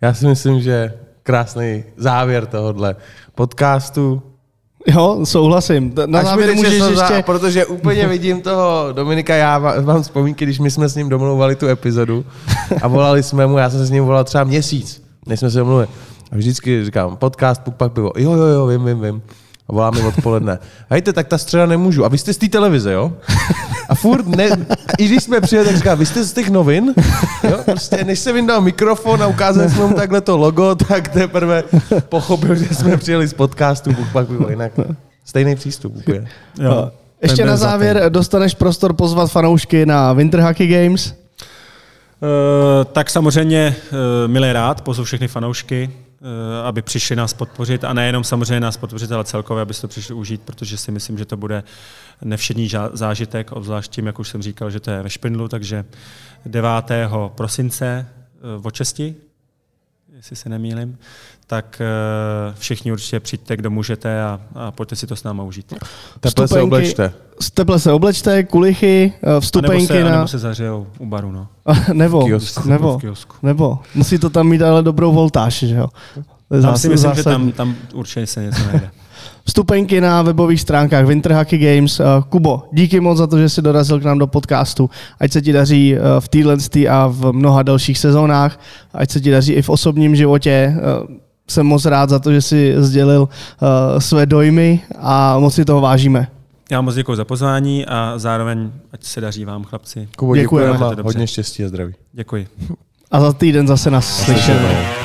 Já si myslím, že krásný závěr tohohle podcastu. Jo, souhlasím. Na závěr můžeš ještě... Za, protože úplně vidím toho Dominika, já mám vzpomínky, když my jsme s ním domluvali tu epizodu a volali jsme mu, já jsem se s ním volal třeba měsíc, než jsme se domluvili. A vždycky říkám, podcast, puk, pak pivo. Jo, jo, jo, vím, vím, vím. A volá mi odpoledne. Hejte, tak ta středa nemůžu. A vy jste z té televize, jo? A furt, ne, i když jsme přijeli, tak říká, vy jste z těch novin? Jo? Prostě než se vyndal mikrofon a ukázal jsme mu takhle to logo, tak teprve pochopil, že jsme přijeli z podcastu, pak bylo jinak. Stejný přístup úplně. Jo. Ještě na závěr dostaneš prostor pozvat fanoušky na Winter Hockey Games. Uh, tak samozřejmě uh, milé rád, pozvu všechny fanoušky, aby přišli nás podpořit a nejenom samozřejmě nás podpořit, ale celkově, aby to přišli užít, protože si myslím, že to bude nevšední zážitek, obzvlášť tím, jak už jsem říkal, že to je ve Špindlu, takže 9. prosince v česti, jestli se nemýlim, tak uh, všichni určitě přijďte, kdo můžete a, a pojďte si to s náma užít. Teple se oblečte. Teple se oblečte, kulichy, vstupenky a nebo se, na... A nebo se zařejou u baru, no. nebo, kiosku. nebo, kiosku. nebo, musí to tam mít ale dobrou voltáž, že jo? Je Tam si myslím, že zásadní. tam, tam určitě se něco najde. Vstupenky na webových stránkách Winter Hockey Games. Uh, Kubo, díky moc za to, že jsi dorazil k nám do podcastu. Ať se ti daří v téhle a v mnoha dalších sezónách. Ať se ti daří i v osobním životě. Jsem moc rád za to, že jsi sdělil uh, své dojmy a moc si toho vážíme. Já moc děkuji za pozvání a zároveň ať se daří vám, chlapci. Kubo, Děkujeme. děkujeme hodně štěstí a zdraví. Děkuji. A za týden zase nás slyšíme.